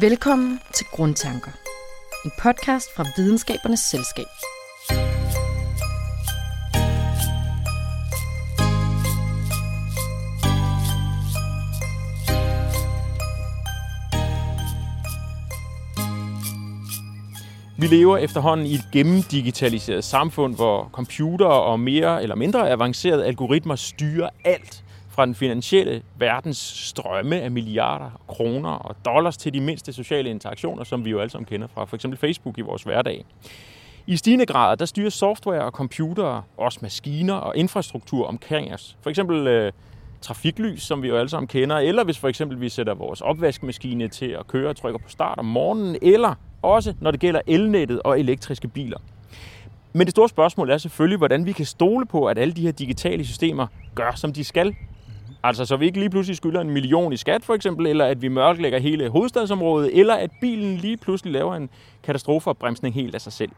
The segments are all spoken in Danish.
Velkommen til Grundtanker. En podcast fra Videnskabernes Selskab. Vi lever efterhånden i et gennemdigitaliseret samfund, hvor computere og mere eller mindre avancerede algoritmer styrer alt fra den finansielle verdens strømme af milliarder kroner og dollars til de mindste sociale interaktioner, som vi jo alle sammen kender fra f.eks. Facebook i vores hverdag. I stigende grad, der styrer software og computere, også maskiner og infrastruktur omkring os. For eksempel øh, trafiklys, som vi jo alle sammen kender, eller hvis for eksempel vi sætter vores opvaskemaskine til at køre og trykker på start om morgenen, eller også når det gælder elnettet og elektriske biler. Men det store spørgsmål er selvfølgelig, hvordan vi kan stole på, at alle de her digitale systemer gør, som de skal. Altså, så vi ikke lige pludselig skylder en million i skat, for eksempel, eller at vi mørklægger hele hovedstadsområdet, eller at bilen lige pludselig laver en katastrofeopbremsning helt af sig selv.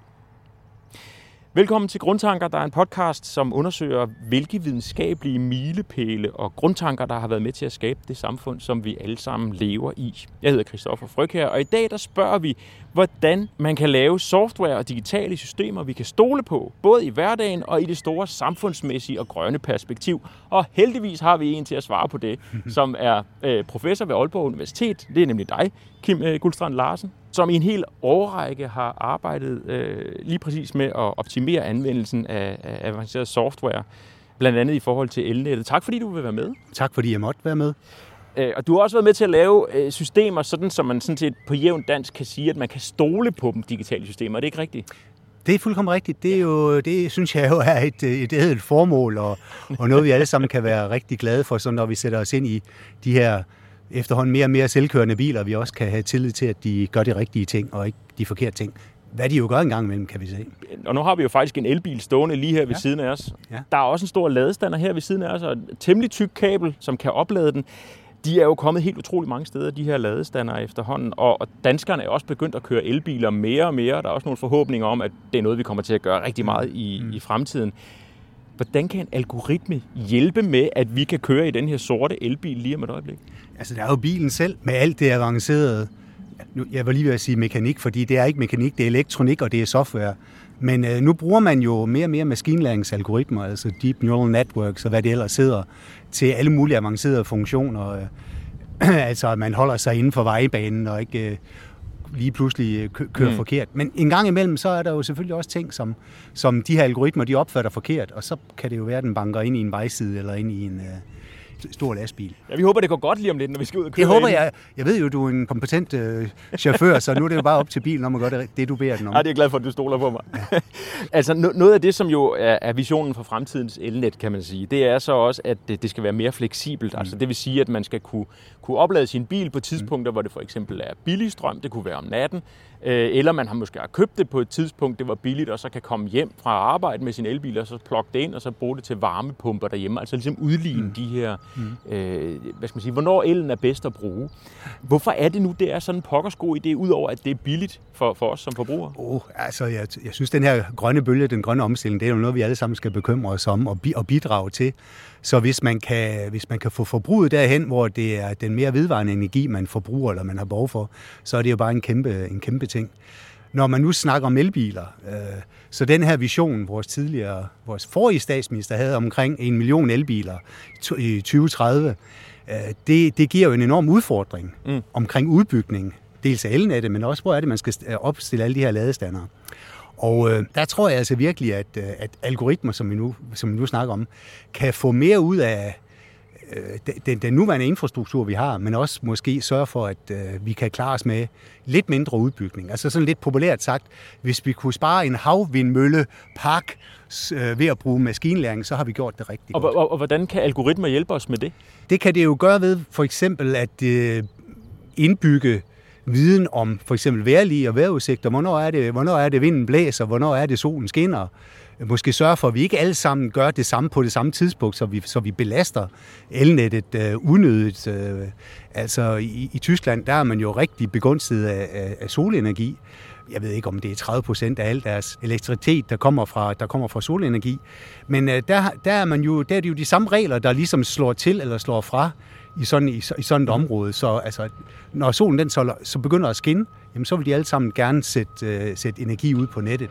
Velkommen til Grundtanker, der er en podcast, som undersøger, hvilke videnskabelige milepæle og grundtanker, der har været med til at skabe det samfund, som vi alle sammen lever i. Jeg hedder Christoffer Fryg her, og i dag der spørger vi, hvordan man kan lave software og digitale systemer, vi kan stole på, både i hverdagen og i det store samfundsmæssige og grønne perspektiv. Og heldigvis har vi en til at svare på det, som er øh, professor ved Aalborg Universitet. Det er nemlig dig, Kim øh, Guldstrand Larsen som i en hel årrække har arbejdet øh, lige præcis med at optimere anvendelsen af, af avanceret software, blandt andet i forhold til elnettet. Tak fordi du vil være med. Tak fordi jeg måtte være med. Øh, og du har også været med til at lave øh, systemer, sådan som man sådan set på jævn dansk kan sige, at man kan stole på dem, digitale systemer. Er det ikke rigtigt? Det er fuldkommen rigtigt. Det, er jo, det synes jeg jo er et, et ædelt formål, og, og noget vi alle sammen kan være rigtig glade for, så når vi sætter os ind i de her efterhånden mere og mere selvkørende biler, vi også kan have tillid til, at de gør de rigtige ting, og ikke de forkerte ting. Hvad de jo gør en gang imellem, kan vi se. Og nu har vi jo faktisk en elbil stående lige her ved ja. siden af os. Ja. Der er også en stor ladestander her ved siden af os, og et temmelig tyk kabel, som kan oplade den. De er jo kommet helt utrolig mange steder, de her ladestander efterhånden, og danskerne er også begyndt at køre elbiler mere og mere. Der er også nogle forhåbninger om, at det er noget, vi kommer til at gøre rigtig meget i, mm. i fremtiden. Hvordan kan en algoritme hjælpe med, at vi kan køre i den her sorte elbil lige om et øjeblik? Altså, der er jo bilen selv med alt det avancerede. Nu, jeg var lige ved at sige mekanik, fordi det er ikke mekanik, det er elektronik og det er software. Men øh, nu bruger man jo mere og mere maskinlæringsalgoritmer, altså deep neural networks og hvad det ellers sidder, til alle mulige avancerede funktioner. Øh, altså, at man holder sig inden for vejbanen og ikke øh, lige pludselig kører mm. forkert. Men en gang imellem, så er der jo selvfølgelig også ting, som, som de her algoritmer, de opfatter forkert, og så kan det jo være, at den banker ind i en vejside eller ind i en, øh, stor lastbil. Ja, vi håber, det går godt lige om lidt, når vi skal ud og køre. Det håber jeg. Jeg ved jo, du er en kompetent øh, chauffør, så nu er det jo bare op til bilen om at gøre det, det du beder den om. Ja, det er jeg glad for, at du stoler på mig. Ja. altså, noget af det, som jo er, er visionen for fremtidens elnet, kan man sige, det er så også, at det, det skal være mere fleksibelt. Mm. Altså, det vil sige, at man skal kunne, kunne oplade sin bil på tidspunkter, mm. hvor det for eksempel er billig strøm. Det kunne være om natten. Øh, eller man har måske har købt det på et tidspunkt, det var billigt, og så kan komme hjem fra arbejde med sin elbil, og så plukke det ind, og så bruge det til varmepumper derhjemme. Altså ligesom udligne mm. de her, mm. øh, hvad skal man sige, hvornår elen er bedst at bruge. Hvorfor er det nu, det er sådan en pokkersko idé, udover at det er billigt for, for os som forbrugere? Oh, altså, jeg, jeg synes, den her grønne bølge, den grønne omstilling, det er jo noget, vi alle sammen skal bekymre os om og, og bidrage til. Så hvis man, kan, hvis man kan få forbruget derhen, hvor det er den mere vedvarende energi, man forbruger eller man har behov for, så er det jo bare en kæmpe, en kæmpe ting. Når man nu snakker om elbiler, øh, så den her vision, vores tidligere, vores forrige statsminister havde omkring en million elbiler i 2030, øh, det, det giver jo en enorm udfordring mm. omkring udbygning, dels af elnettet, men også hvor er det, man skal opstille alle de her ladestander. Og øh, der tror jeg altså virkelig, at, øh, at algoritmer, som vi, nu, som vi nu snakker om, kan få mere ud af øh, den, den nuværende infrastruktur, vi har, men også måske sørge for, at øh, vi kan klare os med lidt mindre udbygning. Altså sådan lidt populært sagt, hvis vi kunne spare en havvindmøllepark øh, ved at bruge maskinlæring, så har vi gjort det rigtig og, godt. Og, og hvordan kan algoritmer hjælpe os med det? Det kan det jo gøre ved for eksempel at øh, indbygge viden om for eksempel vejrlige og vejrudsigter. Hvornår er, det, hvornår er det, vinden blæser? Hvornår er det, solen skinner? Måske sørge for, at vi ikke alle sammen gør det samme på det samme tidspunkt, så vi, så vi belaster elnettet øh, unødigt. Øh, altså i, i Tyskland, der er man jo rigtig begunstiget af, af, af solenergi. jeg ved ikke om det er 30 procent af al deres elektricitet, der kommer fra, der kommer fra solenergi. Men øh, der, der, er man jo, der er det jo de samme regler, der ligesom slår til eller slår fra i sådan, i, i sådan et område. Så altså, når solen den så, så begynder at skinne, jamen, så vil de alle sammen gerne sætte, øh, sætte energi ud på nettet.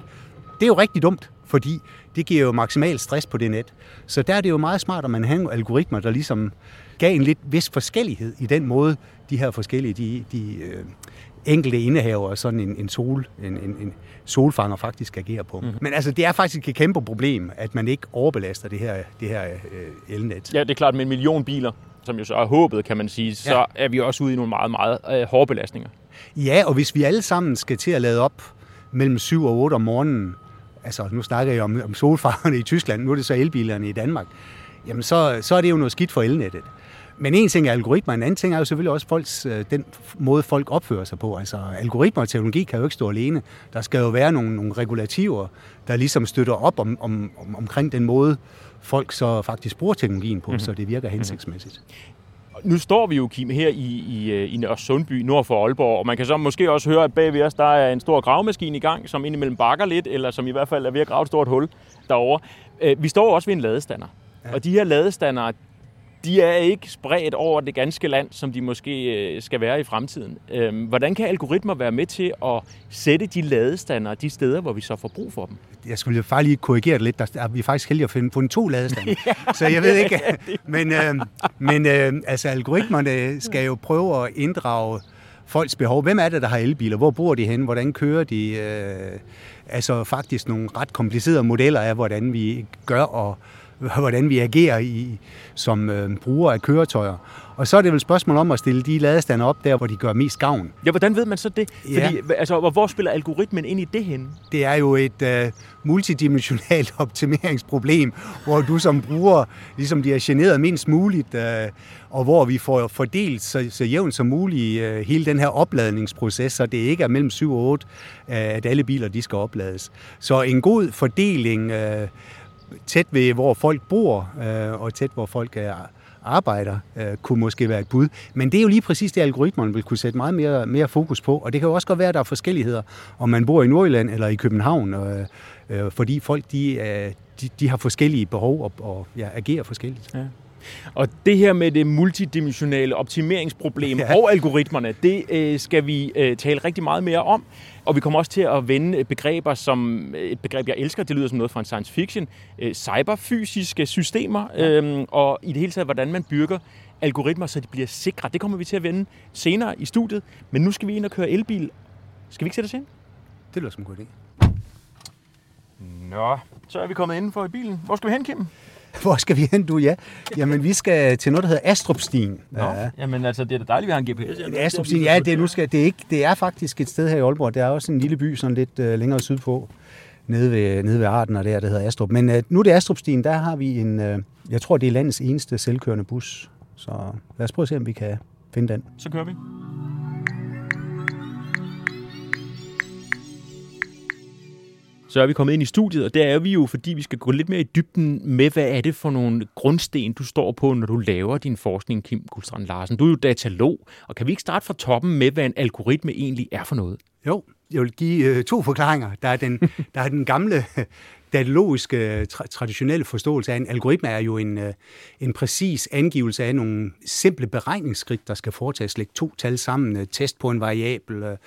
Det er jo rigtig dumt, fordi det giver jo maksimal stress på det net. Så der er det jo meget smart, at man har algoritmer, der ligesom gav en lidt vis forskellighed i den måde, de her forskellige, de, de øh, enkelte indehaver sådan en, en, sol, en, en, en solfanger faktisk agerer på. Mm-hmm. Men altså, det er faktisk et kæmpe problem, at man ikke overbelaster det her, det her øh, elnet. Ja, det er klart, med en million biler, som jo så er håbet, kan man sige, så ja. er vi også ude i nogle meget, meget øh, hårde belastninger. Ja, og hvis vi alle sammen skal til at lade op mellem 7 og 8 om morgenen, altså nu snakker jeg om, om solfangerne i Tyskland, nu er det så elbilerne i Danmark, jamen så, så er det jo noget skidt for elnettet. Men en ting er algoritmer, en anden ting er jo selvfølgelig også folks, øh, den måde, folk opfører sig på. Altså algoritmer og teknologi kan jo ikke stå alene. Der skal jo være nogle, nogle regulativer, der ligesom støtter op om, om, om, omkring den måde, folk så faktisk bruger teknologien på, mm-hmm. så det virker hensigtsmæssigt. Nu står vi jo, Kim, her i, i, øh, i Nørre Sundby, nord for Aalborg, og man kan så måske også høre, at bagved os, der er en stor gravemaskine i gang, som indimellem bakker lidt, eller som i hvert fald er ved at grave et stort hul derovre. Øh, vi står også ved en ladestander. Ja. Og de her ladestander, de er ikke spredt over det ganske land, som de måske øh, skal være i fremtiden. Øhm, hvordan kan algoritmer være med til at sætte de ladestander de steder, hvor vi så får brug for dem? Jeg skulle bare lige korrigere det lidt. Der er vi faktisk heldige at finde på en to ladestander. ja, så jeg ved ikke. Men, øh, men øh, altså, algoritmerne skal jo prøve at inddrage folks behov. Hvem er det, der har elbiler? Hvor bor de hen? Hvordan kører de? Øh, altså faktisk nogle ret komplicerede modeller af, hvordan vi gør og hvordan vi agerer i, som øh, brugere af køretøjer. Og så er det vel et spørgsmål om at stille de ladestander op der, hvor de gør mest gavn. Ja, hvordan ved man så det? Fordi, ja. altså, hvor spiller algoritmen ind i det henne? Det er jo et uh, multidimensionalt optimeringsproblem, hvor du som bruger ligesom de er generet mindst muligt, uh, og hvor vi får fordelt så, så jævnt som muligt uh, hele den her opladningsproces, så det ikke er mellem 7 og 8, uh, at alle biler de skal oplades. Så en god fordeling uh, tæt ved, hvor folk bor, øh, og tæt, hvor folk er, arbejder, øh, kunne måske være et bud. Men det er jo lige præcis det, algoritmerne vil kunne sætte meget mere, mere fokus på. Og det kan jo også godt være, at der er forskelligheder, om man bor i Nordjylland eller i København, øh, øh, fordi folk de, øh, de, de har forskellige behov og, og ja, agerer forskelligt. Ja. Og det her med det multidimensionale optimeringsproblem ja. og algoritmerne, det øh, skal vi øh, tale rigtig meget mere om. Og vi kommer også til at vende begreber som øh, et begreb, jeg elsker, det lyder som noget fra en science fiction, øh, cyberfysiske systemer, øh, og i det hele taget, hvordan man bygger algoritmer, så de bliver sikre. Det kommer vi til at vende senere i studiet. Men nu skal vi ind og køre elbil. Skal vi ikke sætte os ind? Det lyder som en god idé. Nå, så er vi kommet indenfor i bilen. Hvor skal vi hen, Kim? Hvor skal vi hen, du? Ja. Jamen, vi skal til noget, der hedder Astrupstien. Nå, ja. jamen altså, det er da dejligt, at vi har en GPS. Astrupstien, ja, det er, nu skal, det, er ikke, det er faktisk et sted her i Aalborg. Det er også en lille by, sådan lidt uh, længere sydpå, nede ved, nede ved Arden og der, der hedder Astrup. Men uh, nu er det Astrupstien, der har vi en, uh, jeg tror, det er landets eneste selvkørende bus. Så lad os prøve at se, om vi kan finde den. Så kører vi. Så er vi kommet ind i studiet, og der er vi jo, fordi vi skal gå lidt mere i dybden med, hvad er det for nogle grundsten, du står på, når du laver din forskning, Kim Guldstrand Larsen. Du er jo datalog, og kan vi ikke starte fra toppen med, hvad en algoritme egentlig er for noget? Jo, jeg vil give øh, to forklaringer. Der er den, der er den gamle datalogiske tra- traditionelle forståelse af en algoritme er jo en, øh, en præcis angivelse af nogle simple beregningsskridt, der skal foretages. Læg to tal sammen, øh, test på en variabel, øh,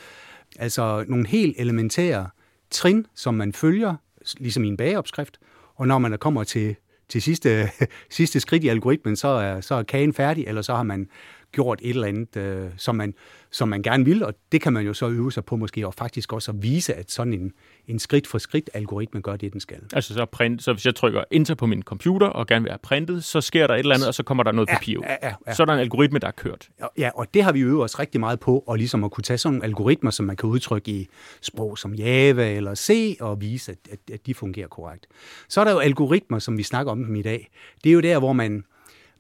altså nogle helt elementære trin, som man følger, ligesom i en bageopskrift, og når man kommer til, til sidste, sidste skridt i algoritmen, så er, så er kagen færdig, eller så har man gjort et eller andet, øh, som, man, som man gerne vil, og det kan man jo så øve sig på måske, og faktisk også at vise, at sådan en, en skridt for skridt algoritme gør det, den skal. Altså så, print, så hvis jeg trykker enter på min computer og gerne vil have printet, så sker der et eller andet, og så kommer der noget ja, papir ud. Ja, ja, ja. Så er der en algoritme, der er kørt. Ja, og det har vi øvet os rigtig meget på, og ligesom at kunne tage sådan nogle algoritmer, som man kan udtrykke i sprog som Java eller C, og vise, at, at, at de fungerer korrekt. Så er der jo algoritmer, som vi snakker om dem i dag. Det er jo der, hvor man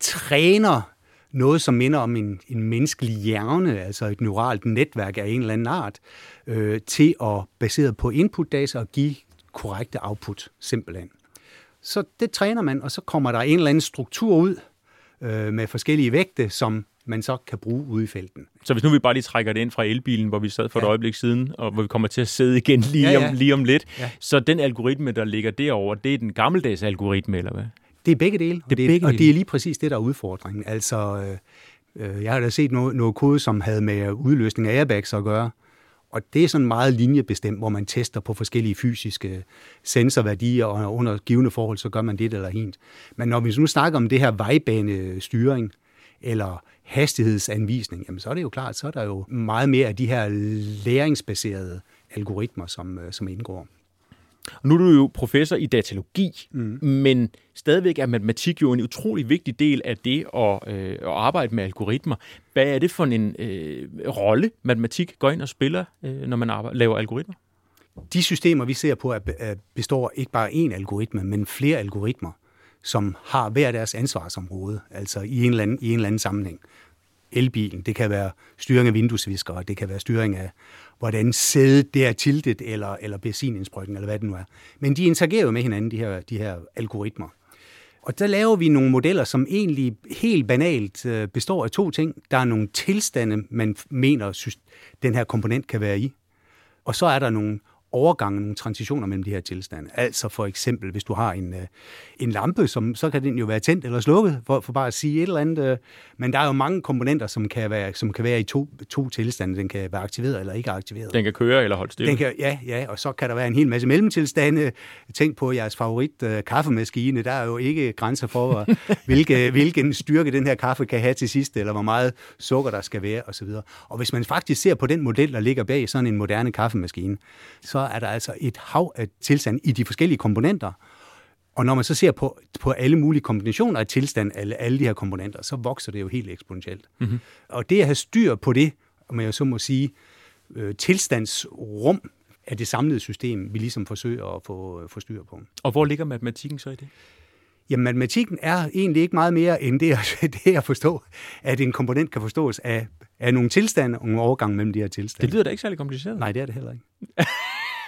træner noget, som minder om en, en menneskelig hjerne, altså et neuralt netværk af en eller anden art, øh, til at, baseret på input-data, at give korrekte output, simpelthen. Så det træner man, og så kommer der en eller anden struktur ud øh, med forskellige vægte, som man så kan bruge ude i felten. Så hvis nu vi bare lige trækker det ind fra elbilen, hvor vi sad for et Ja. øjeblik siden, og hvor vi kommer til at sidde igen lige, Ja, ja. Om, lige om lidt, Ja. så den algoritme, der ligger derovre, det er den gammeldags algoritme, eller hvad? Det er begge dele. Det er begge og dele. det er lige præcis det, der er udfordringen. Altså, øh, øh, jeg har da set noget, noget kode, som havde med udløsning af airbags at gøre. Og det er sådan meget linjebestemt, hvor man tester på forskellige fysiske sensorværdier, og under givende forhold, så gør man det eller hent. Men når vi nu snakker om det her vejbanestyring, eller hastighedsanvisning, jamen så er det jo klart, så er der jo meget mere af de her læringsbaserede algoritmer, som, øh, som indgår. Og nu er du jo professor i datalogi, mm. men stadigvæk er matematik jo en utrolig vigtig del af det at, øh, at arbejde med algoritmer. Hvad er det for en øh, rolle, matematik går ind og spiller, øh, når man arbejder, laver algoritmer? De systemer, vi ser på, er- består ikke bare én algoritme, men flere algoritmer, som har hver deres ansvarsområde, altså i en eller anden, i en eller anden sammenhæng. Elbilen, det kan være styring af vinduesviskere, det kan være styring af, hvordan sædet det er tiltet, eller, eller benzinindsprøjten, eller hvad det nu er. Men de interagerer jo med hinanden, de her, de her algoritmer. Og der laver vi nogle modeller, som egentlig helt banalt øh, består af to ting. Der er nogle tilstande, man mener, synes, den her komponent kan være i. Og så er der nogle overgange, nogle transitioner mellem de her tilstande. Altså for eksempel, hvis du har en, øh, en lampe, som, så kan den jo være tændt eller slukket, for, for bare at sige et eller andet. øh, Men der er jo mange komponenter, som kan være, som kan være i to, to tilstande. Den kan være aktiveret eller ikke aktiveret. Den kan køre eller holde stille? Den kan, ja, ja, og så kan der være en hel masse mellemtilstande. Tænk på jeres favorit uh, kaffemaskine. Der er jo ikke grænser for, hvilke, hvilken styrke den her kaffe kan have til sidst, eller hvor meget sukker der skal være osv. Og hvis man faktisk ser på den model, der ligger bag sådan en moderne kaffemaskine, så er der altså et hav af tilstand i de forskellige komponenter. Og når man så ser på, på alle mulige kombinationer af tilstand, alle, alle de her komponenter, så vokser det jo helt eksponentielt. Mm-hmm. Og det at have styr på det, om jeg så må sige, øh, tilstandsrum af det samlede system, vi ligesom forsøger at få, få styr på. Og hvor ligger matematikken så i det? Jamen, matematikken er egentlig ikke meget mere end det, at- det at forstå, at en komponent kan forstås af, af nogle tilstande og nogle overgange mellem de her tilstande. Det lyder da ikke særlig kompliceret. Nej, det er det heller ikke.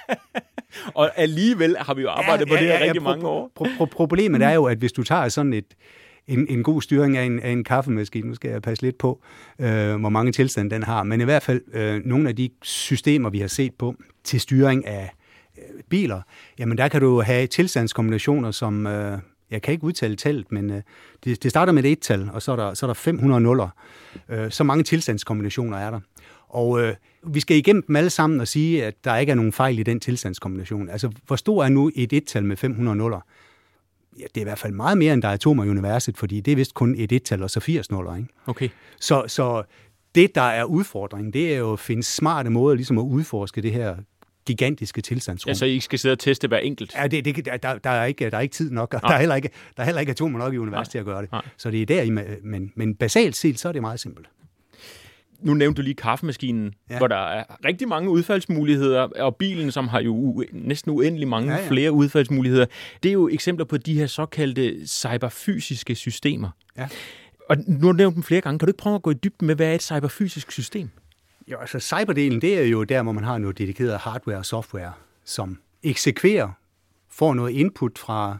Og alligevel har vi jo arbejdet på det her rigtig pro- mange år. Pro- pro- problemet er jo, at hvis du tager sådan et, en, en god styring af en, af en kaffemaskine, nu skal jeg passe lidt på, øh, hvor mange tilstande den har, men i hvert fald øh, nogle af de systemer, vi har set på til styring af øh, biler, jamen der kan du have tilstandskombinationer, som, øh, jeg kan ikke udtale tallet, men øh, det, det starter med et et-tal, og så er der, så er der 500 nuller. Øh, så mange tilstandskombinationer er der. Og øh, vi skal igennem dem alle sammen og sige, at der ikke er nogen fejl i den tilstandskombination. Altså, hvor stor er nu et et-tal med 500 nuller? Ja, det er i hvert fald meget mere, end der er atomer i universet, fordi det er vist kun et et-tal og så 80 nuller, ikke? Okay. Så, så det, der er udfordringen, det er jo at finde smarte måder ligesom at udforske det her gigantiske tilstandsrum. Ja, så I ikke skal sidde og teste hver enkelt. Ja, det, det, der, der, er ikke, der er ikke tid nok, og der er, heller ikke, der er heller ikke atomer nok i universet til at gøre det. Nej. Så det er der, men, men basalt set, så er det meget simpelt. Nu nævnte du lige kaffemaskinen, ja. Hvor der er rigtig mange udfaldsmuligheder, og bilen, som har jo u- næsten uendelig mange ja. ja. flere udfaldsmuligheder. Det er jo eksempler på de her såkaldte cyberfysiske systemer. Ja. Og nu har du nævnt dem flere gange. Kan du ikke prøve at gå i dybden med, hvad er et cyberfysisk system? Jo, altså cyberdelen, det er jo der, hvor man har noget dedikeret hardware og software, som eksekverer, får noget input fra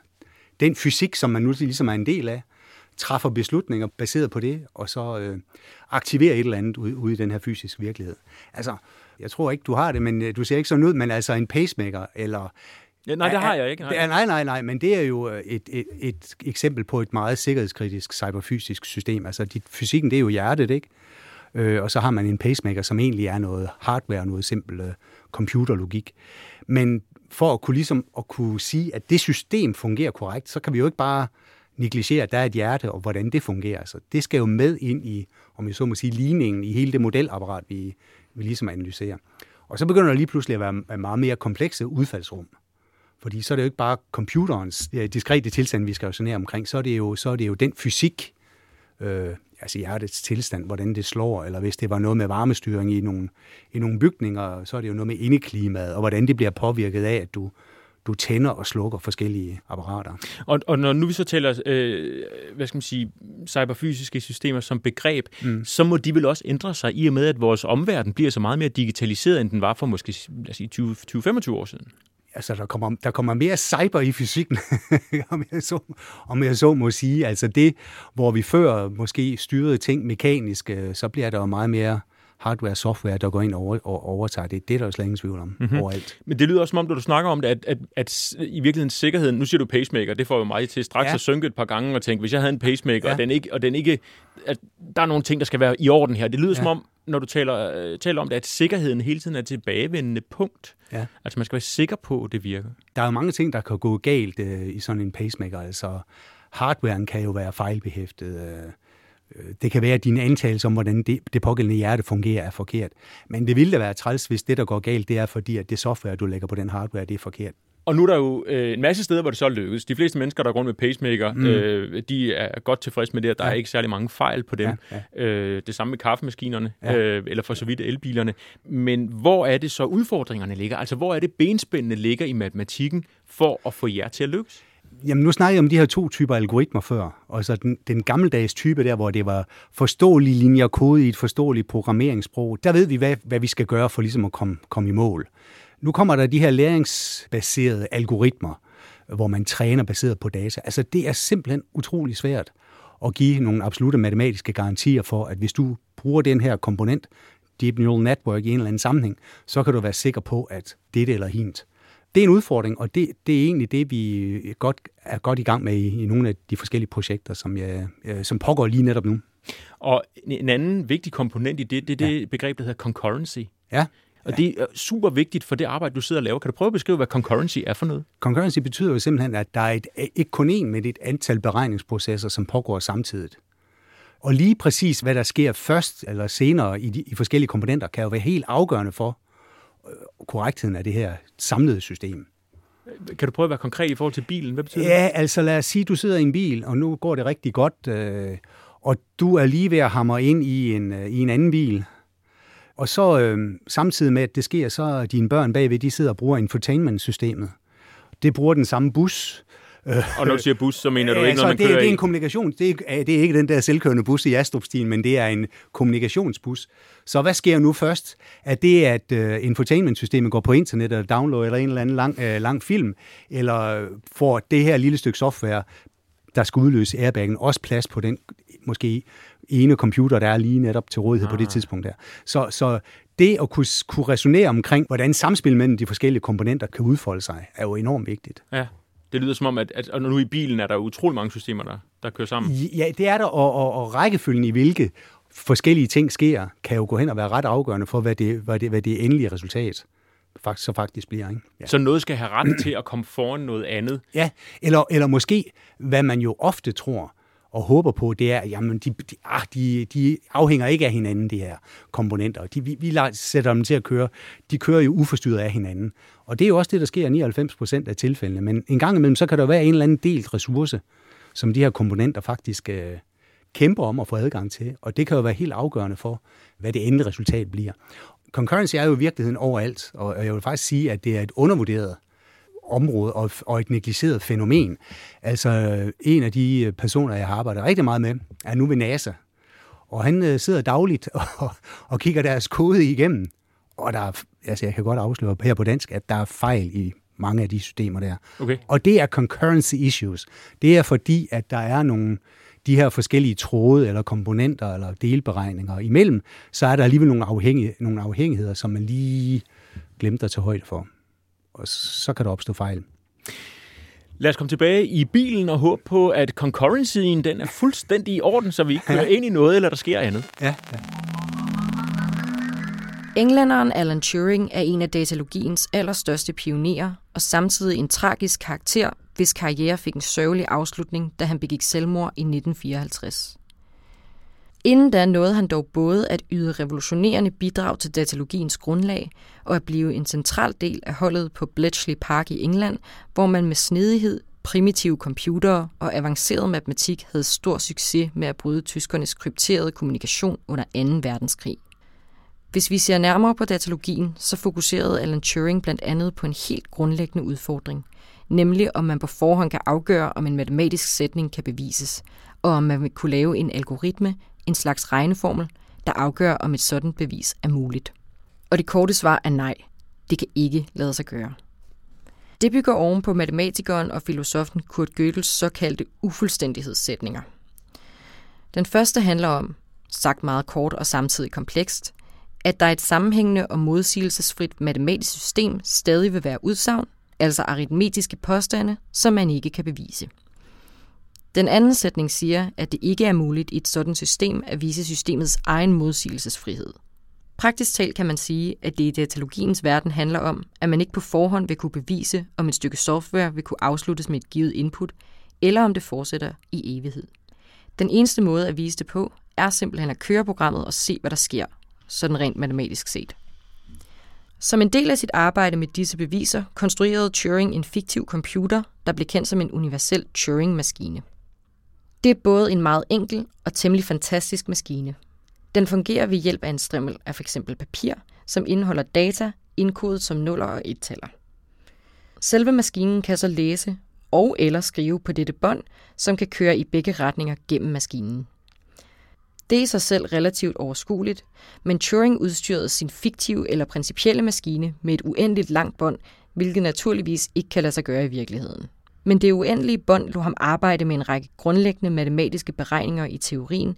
den fysik, som man nu ligesom er en del af, træffer beslutninger baseret på det, og så øh, aktiverer et eller andet ude, ude i den her fysiske virkelighed. Altså, jeg tror ikke, du har det, men øh, du ser ikke sådan ud, men altså en pacemaker, eller Ja, nej, det har jeg ikke. Nej. Nej. nej, nej, men det er jo øh, et, et, et eksempel på et meget sikkerhedskritisk cyberfysisk system. Altså, dit, fysikken, det er jo hjertet, ikke? Øh, og så har man en pacemaker, som egentlig er noget hardware, noget simpel øh, computerlogik. Men for at kunne, ligesom, at kunne sige, at det system fungerer korrekt, så kan vi jo ikke bare negligere, at der er et hjerte, og hvordan det fungerer. Så det skal jo med ind i, om jeg så må sige, ligningen i hele det modelapparat, vi, vi ligesom analyserer. Og så begynder der lige pludselig at være meget mere komplekse udfaldsrum. Fordi så er det jo ikke bare computerens ja, diskrete tilstand, vi skal resonere omkring, så er det jo, så er det jo den fysik, øh, altså hjertets tilstand, hvordan det slår, eller hvis det var noget med varmestyring i nogle, i nogle bygninger, så er det jo noget med indeklimaet, og hvordan det bliver påvirket af, at du, du tænder og slukker forskellige apparater. Og, og når nu vi så tæller, øh, hvad skal man sige, cyberfysiske systemer som begreb, mm. så må de vel også ændre sig i og med, at vores omverden bliver så meget mere digitaliseret, end den var for måske lad os sige, 20-25 år siden. Altså, der kommer, der kommer mere cyber i fysikken, om, jeg så, om jeg så må sige. Altså det, hvor vi før måske styrede ting mekanisk, øh, så bliver der jo meget mere hardware og software, der går ind og, over, og overtager det. Det er der jo slet ingen tvivl om mm-hmm. overalt. Men det lyder også som om, når du snakker om det, at, at, at i virkeligheden sikkerheden, nu siger du pacemaker, det får jo mig til straks ja. at synke et par gange og tænke, hvis jeg havde en pacemaker, ja. og den ikke, og den ikke at der er nogle ting, der skal være i orden her. Det lyder ja. som om, når du taler, øh, taler om det, at sikkerheden hele tiden er tilbagevendende punkt. Ja. Altså man skal være sikker på, at det virker. Der er jo mange ting, der kan gå galt øh, i sådan en pacemaker. Altså hardwaren kan jo være fejlbehæftet. Øh, det kan være, at dine antagelser om, hvordan det, det pågældende hjerte fungerer, er forkert. Men det ville da være træls, hvis det, der går galt, det er fordi, at det software, du lægger på den hardware, det er forkert. Og nu er der jo øh, en masse steder, hvor det så lykkes. De fleste mennesker, der går rundt med pacemaker, mm. øh, de er godt tilfredse med det, at der ja. er ikke særlig mange fejl på dem. Ja, ja. Øh, det samme med kaffemaskinerne, ja. øh, eller for så vidt elbilerne. Men hvor er det så udfordringerne ligger? Altså, hvor er det benspændende ligger i matematikken for at få jer til at lykkes? Jamen, nu snakker jeg om de her to typer algoritmer før. Og så den, den gammeldags type der, hvor det var forståelige linjer kode i et forståeligt programmeringssprog. Der ved vi, hvad, hvad vi skal gøre for ligesom at komme, komme i mål. Nu kommer der de her læringsbaserede algoritmer, hvor man træner baseret på data. Altså, det er simpelthen utrolig svært at give nogle absolute matematiske garantier for, at hvis du bruger den her komponent, Deep Neural Network i en eller anden sammenhæng, så kan du være sikker på, at det eller hint. Det er en udfordring, og det, det er egentlig det, vi godt, er godt i gang med i, i nogle af de forskellige projekter, som, jeg, som pågår lige netop nu. Og en anden vigtig komponent i det, det er det ja. begreb, der hedder concurrency. Ja. Og ja. det er super vigtigt for det arbejde, du sidder og laver. Kan du prøve at beskrive, hvad concurrency er for noget? Concurrency betyder jo simpelthen, at der er et, ikke kun én, men et antal beregningsprocesser, som pågår samtidigt. Og lige præcis, hvad der sker først eller senere i de i forskellige komponenter, kan jo være helt afgørende for øh, korrektheden af det her samlede system. Kan du prøve at være konkret i forhold til bilen? Hvad betyder ja, det? Ja, altså lad os sige, at du sidder i en bil, og nu går det rigtig godt, øh, og du er lige ved at hamre ind i en, øh, i en anden bil, og så øh, samtidig med, at det sker, så dine børn bagved, de sidder og bruger infotainment-systemet. Det bruger den samme bus. Og når du siger bus, så mener du ikke, når man det, kører det er en kommunikation. Det er, det er ikke den der selvkørende bus i astrup men det er en kommunikationsbus. Så hvad sker nu først? Er det, at uh, infotainment-systemet går på internet og downloader eller en eller anden lang, uh, lang film, eller får det her lille stykke software, der skal udløse airbagen, også plads på den måske ene computer, der er lige netop til rådighed ah. på det ah. tidspunkt der. Så, så det at kunne, kunne resonere omkring, hvordan samspil mellem de forskellige komponenter kan udfolde sig, er jo enormt vigtigt. Ja. Det lyder som om, at, at nu i bilen er der utrolig mange systemer, der, der kører sammen. Ja, det er der, og, og, og rækkefølgen i hvilke forskellige ting sker, kan jo gå hen og være ret afgørende for, hvad det, hvad det, hvad det endelige resultat faktisk, så faktisk bliver. Ikke? Ja. Så noget skal have ret til at komme foran noget andet? Ja, eller, eller måske, hvad man jo ofte tror, og håber på, det er, jamen, de, de, ah, de, de afhænger ikke af hinanden, de her komponenter. De, vi, vi sætter dem til at køre. De kører jo uforstyrret af hinanden. Og det er jo også det, der sker i 99 procent af tilfældene. Men en gang imellem, så kan der være en eller anden delt ressource, som de her komponenter faktisk øh, kæmper om at få adgang til. Og det kan jo være helt afgørende for, hvad det endelige resultat bliver. Concurrency er jo i virkeligheden overalt, og jeg vil faktisk sige, at det er et undervurderet område og, og et negligeret fænomen. Altså, en af de personer, jeg har arbejdet rigtig meget med, er nu ved NASA. Og han øh, sidder dagligt og, og kigger deres kode igennem. Og der er, altså jeg kan godt afsløre her på dansk, at der er fejl i mange af de systemer der. Okay. Og det er concurrency issues. Det er fordi, at der er nogle de her forskellige tråde eller komponenter eller delberegninger imellem, så er der alligevel nogle, afhængig, nogle afhængigheder, som man lige glemte at tage højde for og så kan der opstå fejl. Lad os komme tilbage i bilen og håbe på, at concurrencyen den er fuldstændig i orden, så vi ikke kører ind i noget, eller der sker andet. Ja, ja. Englænderen Alan Turing er en af datalogiens allerstørste pionerer, og samtidig en tragisk karakter, hvis karriere fik en sørgelig afslutning, da han begik selvmord i 1954. Inden da nåede han dog både at yde revolutionerende bidrag til datalogiens grundlag og at blive en central del af holdet på Bletchley Park i England, hvor man med snedighed, primitive computere og avanceret matematik havde stor succes med at bryde tyskernes krypterede kommunikation under 2. verdenskrig. Hvis vi ser nærmere på datalogien, så fokuserede Alan Turing blandt andet på en helt grundlæggende udfordring, nemlig om man på forhånd kan afgøre, om en matematisk sætning kan bevises, og om man vil kunne lave en algoritme, en slags regneformel, der afgør, om et sådan bevis er muligt. Og det korte svar er nej. Det kan ikke lade sig gøre. Det bygger oven på matematikeren og filosofen Kurt Gödels såkaldte ufuldstændighedssætninger. Den første handler om, sagt meget kort og samtidig komplekst, at der er et sammenhængende og modsigelsesfrit matematisk system stadig vil være udsagn, altså aritmetiske påstande, som man ikke kan bevise. Den anden sætning siger, at det ikke er muligt i et sådan system at vise systemets egen modsigelsesfrihed. Praktisk talt kan man sige, at det i datalogiens verden handler om, at man ikke på forhånd vil kunne bevise, om et stykke software vil kunne afsluttes med et givet input, eller om det fortsætter i evighed. Den eneste måde at vise det på, er simpelthen at køre programmet og se, hvad der sker, sådan rent matematisk set. Som en del af sit arbejde med disse beviser, konstruerede Turing en fiktiv computer, der blev kendt som en universel Turing-maskine. Det er både en meget enkel og temmelig fantastisk maskine. Den fungerer ved hjælp af en strimmel af f.eks. papir, som indeholder data indkodet som nuller og ettaller. Selve maskinen kan så læse og eller skrive på dette bånd, som kan køre i begge retninger gennem maskinen. Det er i sig selv relativt overskueligt, men Turing udstyrede sin fiktive eller principielle maskine med et uendeligt langt bånd, hvilket naturligvis ikke kan lade sig gøre i virkeligheden. Men det uendelige bånd lå ham arbejde med en række grundlæggende matematiske beregninger i teorien,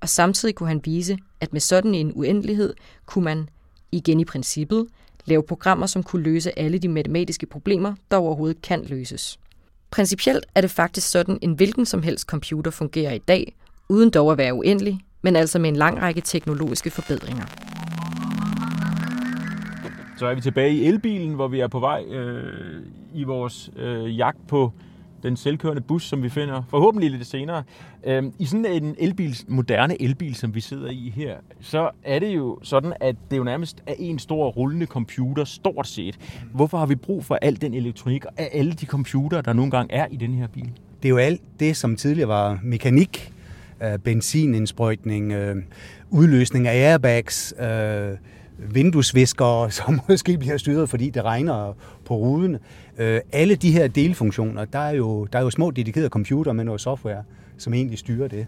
og samtidig kunne han vise, at med sådan en uendelighed kunne man, igen i princippet, lave programmer, som kunne løse alle de matematiske problemer, der overhovedet kan løses. Principielt er det faktisk sådan, en hvilken som helst computer fungerer i dag, uden dog at være uendelig, men altså med en lang række teknologiske forbedringer. Så er vi tilbage i elbilen, hvor vi er på vej øh, i vores øh, jagt på den selvkørende bus, som vi finder forhåbentlig lidt senere. Øh, I sådan en elbil, moderne elbil, som vi sidder i her, så er det jo sådan, at det jo nærmest er en stor rullende computer, stort set. Hvorfor har vi brug for al den elektronik og alle de computere, der nogle gange er i den her bil? Det er jo alt det, som tidligere var mekanik, øh, benzinindsprøjtning, øh, udløsning af airbags, øh, vinduesviskere, som måske bliver styret, fordi det regner på ruden. Øh, alle de her delfunktioner, der er, jo, der er jo små dedikerede computer med noget software, som egentlig styrer det.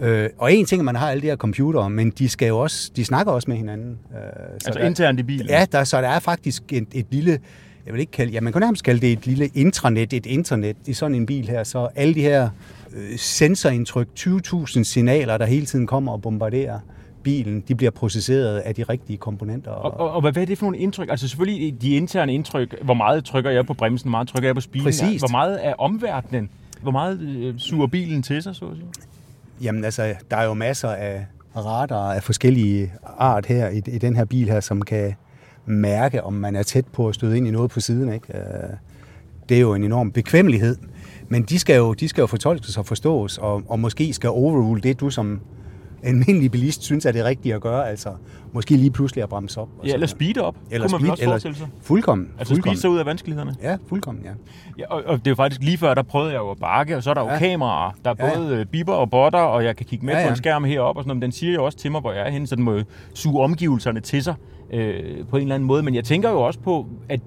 Øh, og en ting at man har alle de her computere, men de, skal jo også, de snakker også med hinanden. Øh, så altså der, internt i bilen? Ja, der, så der er faktisk et, et lille, jeg vil ikke kalde, ja, man kan nærmest kalde det et lille intranet, et internet i sådan en bil her, så alle de her øh, sensorindtryk, 20.000 signaler, der hele tiden kommer og bombarderer bilen, de bliver processeret af de rigtige komponenter. Og, og, og hvad er det for nogle indtryk? Altså selvfølgelig de interne indtryk, hvor meget trykker jeg på bremsen, hvor meget trykker jeg på speeden, Præcis. hvor meget er omverdenen, hvor meget øh, suger bilen til sig, så at sige? Jamen altså, der er jo masser af radar af forskellige art her i, i den her bil her, som kan mærke, om man er tæt på at støde ind i noget på siden. Ikke? Det er jo en enorm bekvemmelighed. Men de skal jo, de skal jo fortolkes og forstås, og, og måske skal overrule det, du som almindelig bilist synes er det rigtige at gøre, altså måske lige pludselig at bremse op. Ja, eller speede op, eller kunne man speed, også eller, sig. Fuldkommen. Altså fuldkommen. speede sig ud af vanskelighederne? Ja, fuldkommen, ja. ja og, og, det er jo faktisk lige før, der prøvede jeg jo at bakke, og så er der jo ja. kameraer. Der er både ja, ja. biber og botter, og jeg kan kigge med ja, ja. på en skærm heroppe, og sådan men den siger jo også til mig, hvor jeg er henne, så den må jo suge omgivelserne til sig øh, på en eller anden måde. Men jeg tænker jo også på, at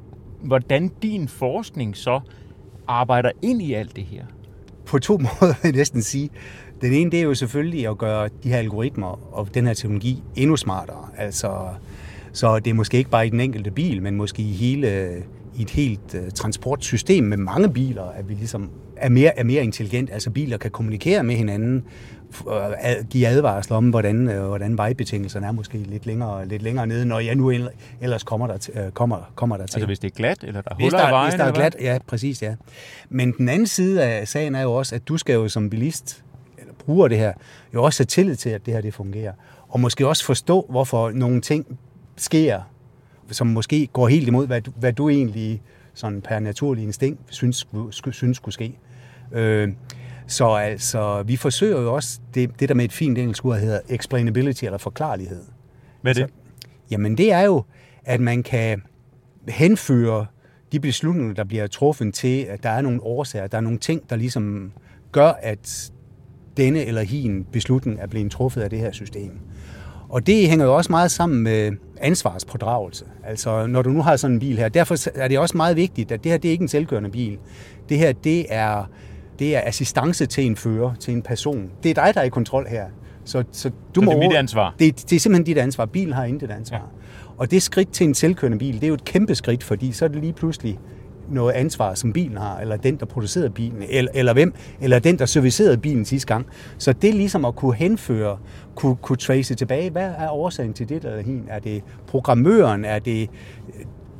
hvordan din forskning så arbejder ind i alt det her. På to måder vil jeg næsten sige. Den ene, det er jo selvfølgelig at gøre de her algoritmer og den her teknologi endnu smartere. Altså, så det er måske ikke bare i den enkelte bil, men måske i hele i et helt uh, transportsystem med mange biler, at vi ligesom er mere, er mere intelligent. Altså biler kan kommunikere med hinanden, uh, give advarsler om, hvordan, uh, hvordan vejbetingelserne er måske lidt længere, lidt længere nede, når jeg nu ellers kommer der, til, kommer, kommer der til. Altså hvis det er glat, eller der er huller der, i vejen? Hvis der er glat, ja, præcis, ja. Men den anden side af sagen er jo også, at du skal jo som bilist bruger det her, jo også have tillid til, at det her det fungerer. Og måske også forstå, hvorfor nogle ting sker, som måske går helt imod, hvad du, hvad du egentlig sådan per naturlig instinkt synes, synes skulle ske. Øh, så altså, vi forsøger jo også det, det der med et fint engelsk ord hedder explainability eller forklarlighed. Hvad er det? Altså, jamen det er jo, at man kan henføre de beslutninger, der bliver truffet til, at der er nogle årsager, der er nogle ting, der ligesom gør, at denne eller hin beslutning er blevet truffet af det her system. Og det hænger jo også meget sammen med ansvarspådragelse. Altså, når du nu har sådan en bil her, derfor er det også meget vigtigt, at det her det er ikke en selvkørende bil. Det her, det er, det er assistance til en fører, til en person. Det er dig, der er i kontrol her. Så, så, du så må det er mit ansvar? Det, det er simpelthen dit ansvar. Bilen har intet ansvar. Ja. Og det skridt til en selvkørende bil, det er jo et kæmpe skridt, fordi så er det lige pludselig noget ansvar, som bilen har, eller den, der producerede bilen, eller, eller hvem, eller den, der servicerede bilen sidste gang. Så det er ligesom at kunne henføre, kunne, kunne trace tilbage, hvad er årsagen til det eller hin? Er det programmøren? Er det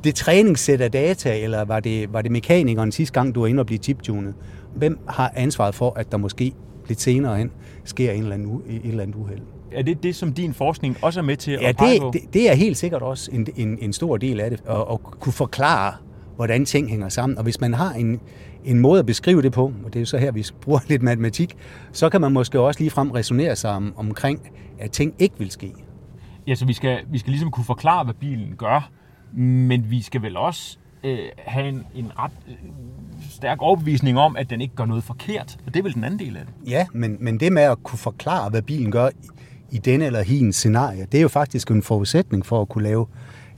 det træningssæt af data, eller var det, var det mekanikeren sidste gang, du var inde og blive chiptunet? Hvem har ansvaret for, at der måske lidt senere hen sker en eller anden, et eller andet uheld? Er det det, som din forskning også er med til ja, at pege det, på? det, det er helt sikkert også en, en, en stor del af det, at, at kunne forklare, hvordan ting hænger sammen. Og hvis man har en, en måde at beskrive det på, og det er jo så her, vi bruger lidt matematik, så kan man måske også lige frem resonere sig om, omkring, at ting ikke vil ske. Ja, så vi skal, vi skal ligesom kunne forklare, hvad bilen gør, men vi skal vel også øh, have en, en ret øh, stærk overbevisning om, at den ikke gør noget forkert. Og det er vel den anden del af det. Ja, men, men det med at kunne forklare, hvad bilen gør i, i denne eller hin scenarie, det er jo faktisk en forudsætning for at kunne lave,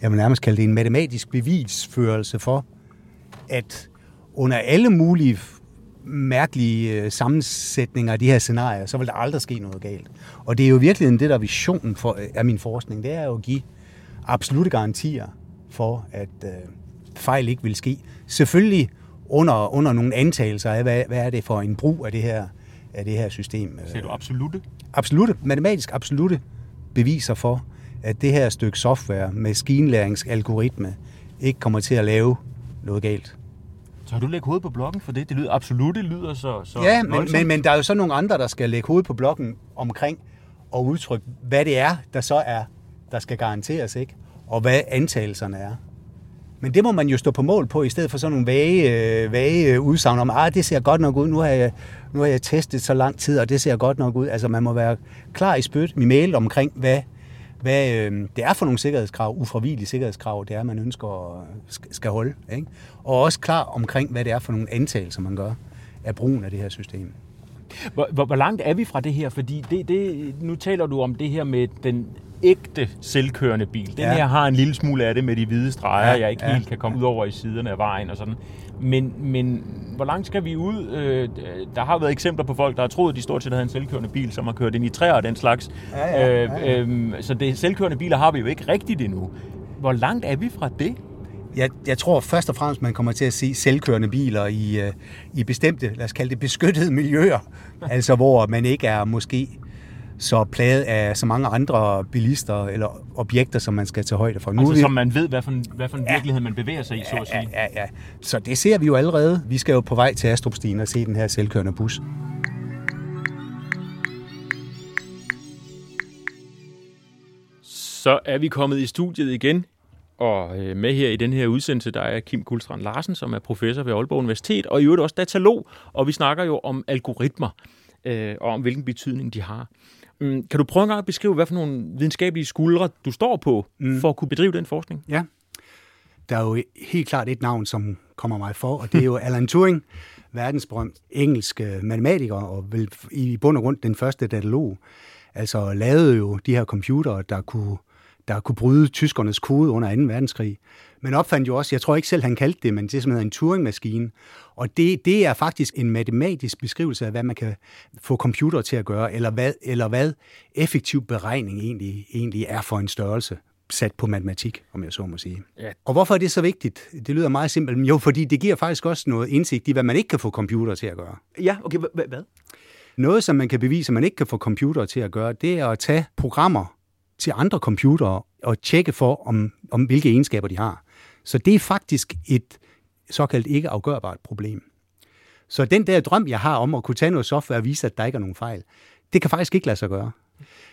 jeg vil nærmest kalde det en matematisk bevisførelse for, at under alle mulige mærkelige øh, sammensætninger af de her scenarier, så vil der aldrig ske noget galt. Og det er jo virkelig det, der er visionen for, øh, af min forskning, det er jo at give absolute garantier for, at øh, fejl ikke vil ske. Selvfølgelig under, under nogle antagelser af, hvad, hvad er det for en brug af det her, af det her system. Ser du absolute? Absolute, matematisk absolute beviser for, at det her stykke software, maskinlæringsalgoritme, ikke kommer til at lave noget galt. Så har du lægget hovedet på blokken for det? Det lyder absolut, det lyder så, så Ja, men, men, men der er jo så nogle andre, der skal lægge hovedet på blokken omkring og udtrykke, hvad det er, der så er, der skal garanteres, ikke? Og hvad antagelserne er. Men det må man jo stå på mål på, i stedet for sådan nogle vage, øh, vage udsagn om, at det ser godt nok ud, nu har, jeg, nu har jeg testet så lang tid, og det ser godt nok ud. Altså man må være klar i spyt, i mail omkring, hvad, hvad øh, det er for nogle sikkerhedskrav, ufravigelige sikkerhedskrav, det er, man ønsker at skal holde. Ikke? Og også klar omkring, hvad det er for nogle antagelser, man gør af brugen af det her system. Hvor, hvor, hvor langt er vi fra det her? Fordi det, det, nu taler du om det her med den ægte selvkørende bil. Den ja. Ja. her har en lille smule af det med de hvide streger, ja, Ja, jeg ikke ja. helt kan komme ud over i siderne af vejen og sådan. Men, men hvor langt skal vi ud? Øh, Der har været eksempler på folk, der har troet, at de stort set havde en selvkørende bil, som har kørt ind i træer og den slags. Ja, ja, ja, ja. Øh, øhm, så det selvkørende biler har vi jo ikke rigtigt endnu. Hvor langt er vi fra det? Jeg, jeg tror først og fremmest, man kommer til at se selvkørende biler i, øh, i bestemte, lad os kalde det beskyttede miljøer. altså hvor man ikke er måske så plaget af så mange andre bilister eller objekter, som man skal tage højde for. Nu Altså, vi- som man ved, hvad for en, hvad for en Ja. virkelighed man bevæger sig i, så at ja, sige. ja, ja. Så det ser vi jo allerede. Vi skal jo på vej til Astrupstien og se den her selvkørende bus. Så er vi kommet i studiet igen, og øh, med her i den her udsendelse, der er Kim Kulstrand Larsen, som er professor ved Aalborg Universitet, og i øvrigt også datalog, og vi snakker jo om algoritmer, øh, og om hvilken betydning de har. Mm, Kan du prøve en gang at beskrive, hvad for nogle videnskabelige skuldre du står på, mm. for at kunne bedrive den forskning? Ja. Der er jo helt klart et navn, som kommer mig for, og det er jo Alan Turing, verdensberømt engelsk matematiker, og vel i bund og grund den første datalog. Altså lavede jo de her computere, der kunne, der kunne bryde tyskernes kode under 2. verdenskrig. Men opfandt jo også, jeg tror ikke selv, han kaldte det, men det som hedder en Turing-maskine. Og det, det er faktisk en matematisk beskrivelse af, hvad man kan få computer til at gøre, eller hvad, eller hvad effektiv beregning egentlig, egentlig er for en størrelse sat på matematik, om jeg så må sige. Ja. Og hvorfor er det så vigtigt? Det lyder meget simpelt. Men Jo, fordi det giver faktisk også noget indsigt i, hvad man ikke kan få computer til at gøre. Ja, okay, hvad? Noget, som man kan bevise, at man ikke kan få computer til at gøre, det er at tage programmer til andre computere og tjekke for, om, om hvilke egenskaber de har. Så det er faktisk et såkaldt ikke afgørbart problem. Så den der drøm, jeg har om at kunne tage noget software og vise, at der ikke er nogen fejl, det kan faktisk ikke lade sig gøre.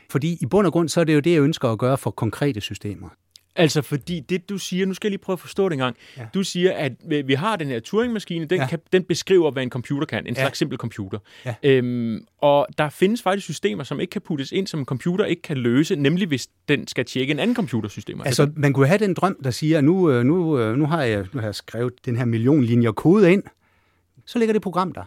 Fordi i bund og grund, så er det jo det, jeg ønsker at gøre for konkrete systemer. Altså, fordi det, du siger, nu skal jeg lige prøve at forstå det en gang. Ja. Du siger, at vi har den her Turing-maskine, den, ja. Ja. kan, den beskriver, hvad en computer kan. En Ja. slags simpel computer. Ja. Øhm, og der findes faktisk systemer, som ikke kan puttes ind, som en computer ikke kan løse, nemlig hvis den skal tjekke en anden computersystem. Altså, man kunne have den drøm, der siger, nu, øh, nu, øh, nu, har, jeg, nu har jeg skrevet den her million linjer kode ind, så ligger det program der.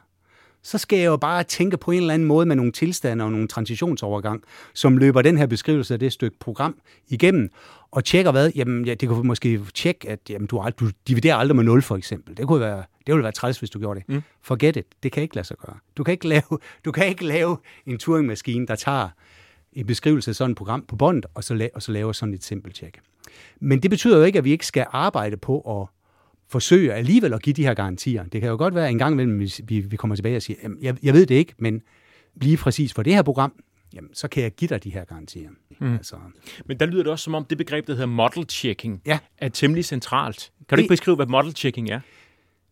Så skal jeg jo bare tænke på en eller anden måde med nogle tilstande og nogle transitionsovergang, som løber den her beskrivelse af det stykke program igennem, og tjekker hvad? Jamen, ja, det kunne måske tjekke, at jamen, du, du dividerer aldrig med 0, for eksempel. Det, kunne være, det ville være træls, hvis du gjorde det. Mm. Forget it. Det kan ikke lade sig gøre. Du kan ikke lave, du kan ikke lave en Turing-maskine, der tager en beskrivelse af sådan et program på båndet, og så, la- og så laver sådan et simpelt tjek. Men det betyder jo ikke, at vi ikke skal arbejde på at forsøger alligevel at give de her garantier. Det kan jo godt være, at en gang imellem, vi, vi kommer tilbage og siger, jamen, jeg, jeg ved det ikke, men lige præcis for det her program, jamen, så kan jeg give dig de her garantier. Mm. Altså. Men der lyder det også som om, det begreb, der hedder model checking, ja. er temmelig centralt. Kan du det, ikke beskrive, hvad model checking er?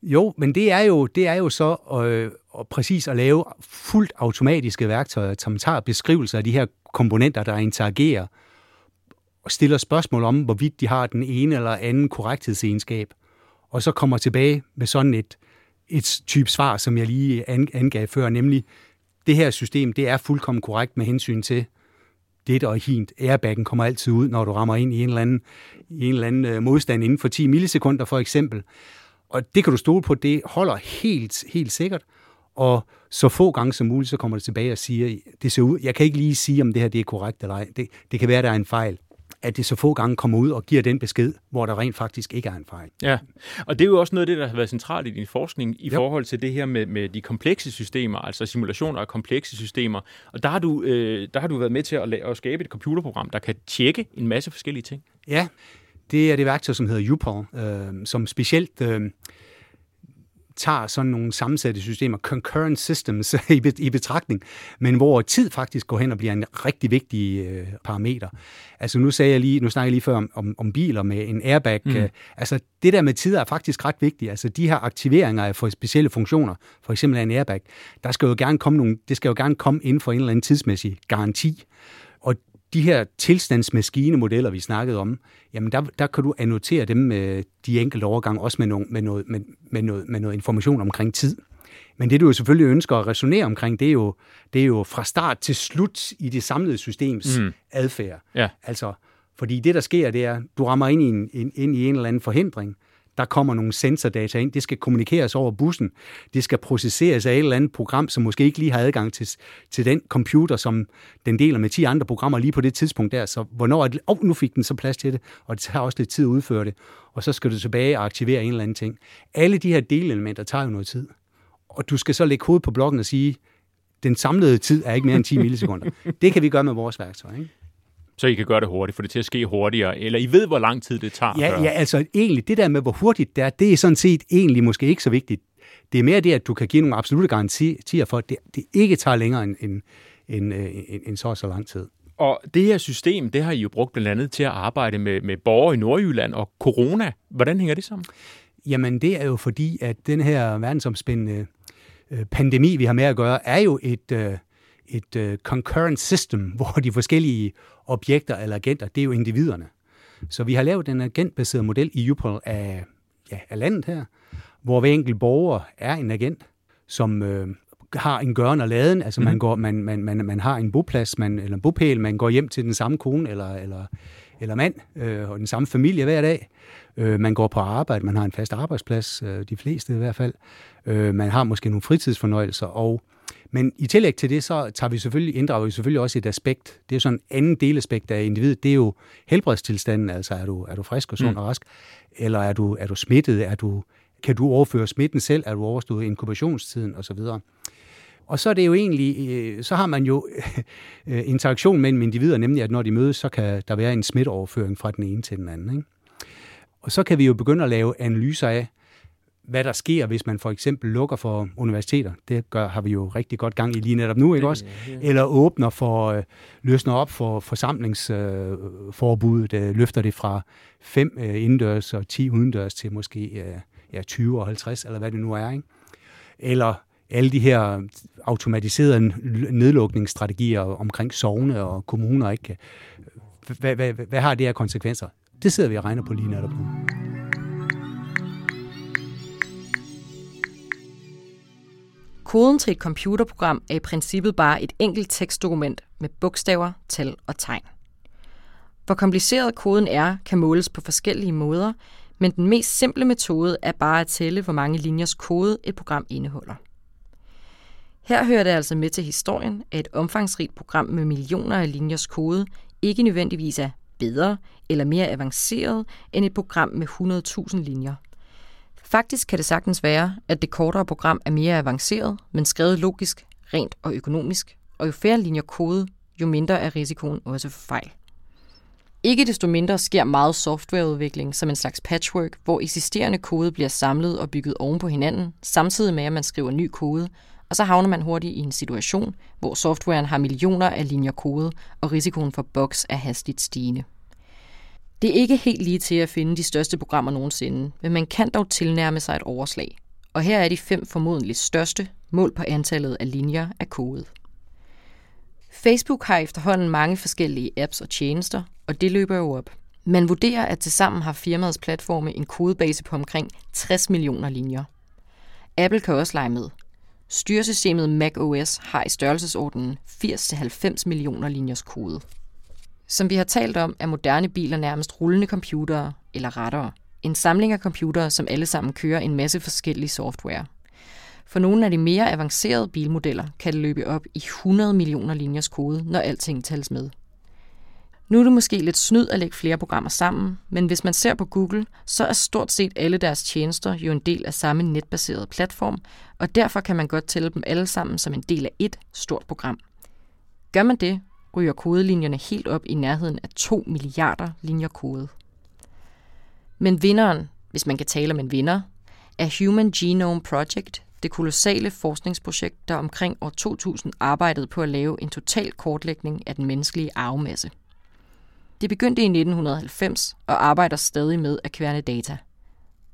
Jo, men det er jo, det er jo så øh, og præcis at lave fuldt automatiske værktøjer, som tager beskrivelser af de her komponenter, der interagerer, og stiller spørgsmål om, hvorvidt de har den ene eller anden korrekthedsegenskab, og så kommer tilbage med sådan et, et type svar, som jeg lige angav før, nemlig, det her system, det er fuldkommen korrekt med hensyn til det og hint. Airbaggen kommer altid ud, når du rammer ind i en eller anden, i en eller anden øh, modstand inden for 10 millisekunder for eksempel. Og det kan du stole på, det holder helt, helt sikkert. Og så få gange som muligt, så kommer det tilbage og siger, det ser ud, jeg kan ikke lige sige, om det her det er korrekt eller ej. Det, det kan være, der er en fejl at det så få gange kommer ud og giver den besked, hvor der rent faktisk ikke er en fejl. Ja, og det er jo også noget af det, der har været centralt i din forskning i jo. forhold til det her med, med de komplekse systemer, altså simulationer af komplekse systemer. Og der har du, øh, der har du været med til at, lave, at skabe et computerprogram, der kan tjekke en masse forskellige ting. Ja, det er det værktøj, som hedder UPOL, øh, som specielt øh, tager sådan nogle sammensatte systemer, concurrent systems, i, i betragtning, men hvor tid faktisk går hen og bliver en rigtig vigtig øh, parameter. Altså nu sagde jeg lige, nu snakker jeg lige før om, om, om biler med en airbag. Mm. Øh, altså det der med tid er faktisk ret vigtigt. Altså de her aktiveringer af for specielle funktioner, for eksempel af en airbag, der skal jo gerne komme nogle, det skal jo gerne komme inden for en eller anden tidsmæssig garanti. De her tilstandsmaskinemodeller, vi snakkede om, jamen der, der kan du annotere dem med de enkelte overgange, også med, nogle, med, noget, med, med, noget, med noget information omkring tid. Men det, du jo selvfølgelig ønsker at resonere omkring, det er jo, det er jo fra start til slut i det samlede systems mm. adfærd. Ja. Altså, fordi det, der sker, det er, du rammer ind i en, ind i en eller anden forhindring, der kommer nogle sensordata ind, det skal kommunikeres over bussen, det skal processeres af et eller andet program, som måske ikke lige har adgang til, til den computer, som den deler med 10 andre programmer lige på det tidspunkt der, så hvornår er det, oh, nu fik den så plads til det, og det tager også lidt tid at udføre det, og så skal du tilbage og aktivere en eller anden ting. Alle de her delelementer tager jo noget tid, og du skal så lægge hovedet på blokken og sige, den samlede tid er ikke mere end 10 millisekunder. Det kan vi gøre med vores værktøj. Ikke? Så I kan gøre det hurtigt, få det til at ske hurtigere, eller I ved, hvor lang tid det tager? Ja, ja altså egentlig, det der med, hvor hurtigt det er, det er sådan set egentlig måske ikke så vigtigt. Det er mere det, at du kan give nogle absolute garantier for, at det, det ikke tager længere end, end, end, end, end så og så lang tid. Og det her system, det har I jo brugt blandt andet til at arbejde med, med borgere i Nordjylland og corona. Hvordan hænger det sammen? Jamen, det er jo fordi, at den her verdensomspændende øh, pandemi, vi har med at gøre, er jo et, øh, et uh, concurrent system, hvor de forskellige objekter eller agenter, det er jo individerne. Så vi har lavet en agentbaseret model i UPOL af, ja, af landet her, hvor hver enkelt borger er en agent, som øh, har en gøren og laden, altså man, mhm. går, man, man, man, man har en boplads, man, eller en bopæl, man går hjem til den samme kone eller, eller, eller mand, øh, og den samme familie hver dag. Øh, man går på arbejde, man har en fast arbejdsplads, øh, de fleste i hvert fald. Øh, man har måske nogle fritidsfornøjelser, og men i tillæg til det, så tager vi selvfølgelig, inddrager vi selvfølgelig også et aspekt. Det er sådan en anden delaspekt af individet. Det er jo helbredstilstanden, altså er du, er du frisk og sund mm. og rask, eller er du, er du smittet, er du, kan du overføre smitten selv, er du overstået inkubationstiden osv. Og så er det jo egentlig, øh, så har man jo øh, interaktion mellem individer, nemlig at når de mødes, så kan der være en smitteoverføring fra den ene til den anden. Ikke? Og så kan vi jo begynde at lave analyser af, hvad der sker, hvis man for eksempel lukker for universiteter. Det gør, har vi jo rigtig godt gang i lige netop nu, ikke også? Eller åbner for, øh, løsner op for forsamlingsforbuddet, øh, øh, løfter det fra fem øh, indendørs og 10 udendørs til måske øh, ja, 20 og 50, eller hvad det nu er, ikke? Eller alle de her automatiserede nedlukningsstrategier omkring sovne og kommuner, ikke? Hvad, hvad, hvad, hvad har det her konsekvenser? Det sidder vi og regner på lige netop nu. Koden til et computerprogram er i princippet bare et enkelt tekstdokument med bogstaver, tal og tegn. Hvor kompliceret koden er, kan måles på forskellige måder, men den mest simple metode er bare at tælle, hvor mange linjers kode et program indeholder. Her hører det altså med til historien, at et omfangsrigt program med millioner af linjers kode ikke nødvendigvis er bedre eller mere avanceret end et program med 100.000 linjer. Faktisk kan det sagtens være, at det kortere program er mere avanceret, men skrevet logisk, rent og økonomisk, og jo færre linjer kode, jo mindre er risikoen også for fejl. Ikke desto mindre sker meget softwareudvikling som en slags patchwork, hvor eksisterende kode bliver samlet og bygget oven på hinanden, samtidig med at man skriver ny kode, og så havner man hurtigt i en situation, hvor softwaren har millioner af linjer kode, og risikoen for bugs er hastigt stigende. Det er ikke helt lige til at finde de største programmer nogensinde, men man kan dog tilnærme sig et overslag. Og her er de fem formodentlig største, mål på antallet af linjer af kode. Facebook har efterhånden mange forskellige apps og tjenester, og det løber jo op. Man vurderer, at tilsammen har firmaets platforme en kodebase på omkring 60 millioner linjer. Apple kan også lege med. Styresystemet macOS har i størrelsesordenen 80-90 millioner linjers kode. Som vi har talt om, er moderne biler nærmest rullende computere eller rettere. En samling af computere, som alle sammen kører en masse forskellige software. For nogle af de mere avancerede bilmodeller kan det løbe op i 100 millioner linjers kode, når alting tælles med. Nu er det måske lidt snyd at lægge flere programmer sammen, men hvis man ser på Google, så er stort set alle deres tjenester jo en del af samme netbaserede platform, og derfor kan man godt tælle dem alle sammen som en del af et stort program. Gør man det, ryger kodelinjerne helt op i nærheden af 2 milliarder linjer kode. Men vinderen, hvis man kan tale om en vinder, er Human Genome Project, det kolossale forskningsprojekt, der omkring år 2000 arbejdede på at lave en total kortlægning af den menneskelige arvemasse. Det begyndte i 1990 og arbejder stadig med at kværne data.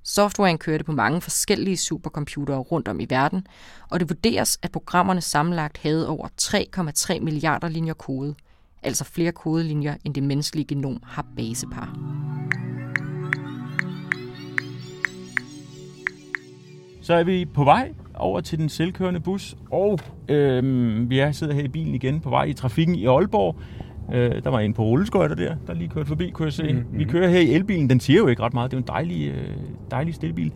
Softwaren kørte på mange forskellige supercomputere rundt om i verden, og det vurderes, at programmerne sammenlagt havde over 3,3 milliarder linjer kode, altså flere kodelinjer, end det menneskelige genom har basepar. Så er vi på vej over til den selvkørende bus, og øhm, vi er sidder her i bilen igen på vej i trafikken i Aalborg. Øh, der var en på rulleskøjter der, der lige kørte forbi, kunne jeg se. Mm-hmm. Vi kører her i elbilen, den siger jo ikke ret meget, det er en dejlig, øh, dejlig stillebil.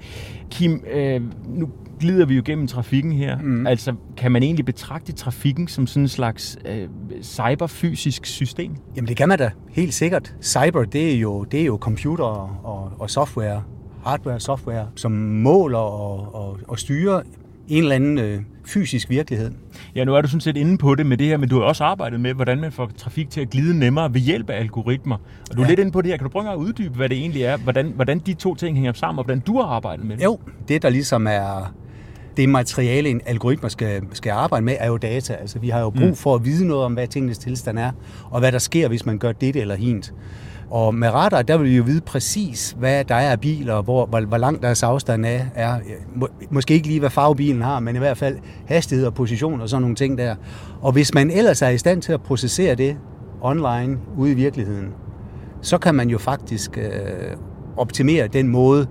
Kim, øh, nu glider vi jo gennem trafikken her. Mm. Altså, kan man egentlig betragte trafikken som sådan en slags øh, cyberfysisk system? Jamen det kan man da, helt sikkert. Cyber, det er jo, det er jo computer og, og software, hardware og software, som måler og, og, og styrer en eller anden øh, fysisk virkelighed. Ja, nu er du sådan set inde på det med det her, men du har også arbejdet med, hvordan man får trafik til at glide nemmere ved hjælp af algoritmer. Og du er ja. lidt inde på det her. Kan du prøve at uddybe, hvad det egentlig er, hvordan, hvordan de to ting hænger sammen, og hvordan du har arbejdet med det? Jo, det der ligesom er det materiale, en algoritmer skal, skal arbejde med, er jo data. Altså, vi har jo brug mm. for at vide noget om, hvad tingenes tilstand er, og hvad der sker, hvis man gør det eller hint. Og med radar, der vil vi jo vide præcis, hvad der er af biler, hvor, hvor, hvor langt deres afstand er. er. Må, måske ikke lige, hvad farve bilen har, men i hvert fald hastighed og position og sådan nogle ting der. Og hvis man ellers er i stand til at processere det online ude i virkeligheden, så kan man jo faktisk øh, optimere den måde,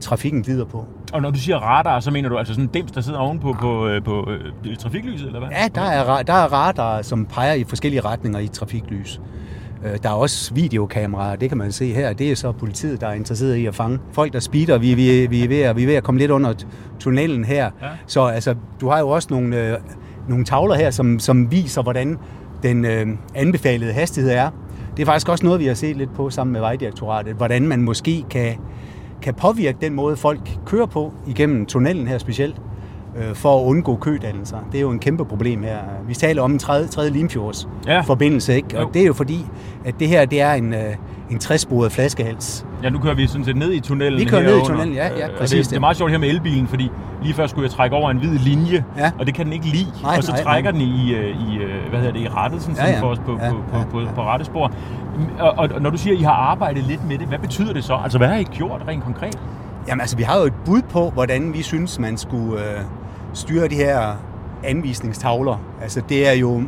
trafikken glider på. Og når du siger radar, så mener du altså sådan en dims, der sidder ovenpå på, på, øh, på, på øh, trafiklyset, eller hvad? Ja, der er, der er radar, som peger i forskellige retninger i trafiklys. Øh, der er også videokameraer, det kan man se her. Det er så politiet, der er interesseret i at fange folk, der speeder. Vi, vi, vi, er, ved at, vi er ved at komme lidt under tunnelen her. Ja. Så altså, du har jo også nogle, øh, nogle tavler her, som, som viser, hvordan den øh, anbefalede hastighed er. Det er faktisk også noget, vi har set lidt på sammen med Vejdirektoratet, hvordan man måske kan, kan påvirke den måde, folk kører på igennem tunnelen her specielt øh, for at undgå kødannelser. Det er jo en kæmpe problem her. Vi taler om en tredje, tredje Limfjords ja. forbindelse, ikke? og jo. det er jo fordi, at det her det er en, øh, en træsporet flaskehals. Ja, nu kører vi sådan set ned i tunnelen Vi kører ned i tunnelen, ja, ja præcis. Det, det er meget sjovt her med elbilen, fordi lige før skulle jeg trække over en hvid linje, ja. og det kan den ikke lide. Nej, og så nej, trækker nej. den i, øh, i, øh, hvad hedder det, i rettet, sådan, ja, ja. for os på, ja, på, på, ja, på, på, på rette spor. Og, og, og når du siger, at I har arbejdet lidt med det, hvad betyder det så? Altså, hvad har I gjort rent konkret? Jamen altså, vi har jo et bud på, hvordan vi synes, man skulle... Øh styre de her anvisningstavler. Altså det er jo,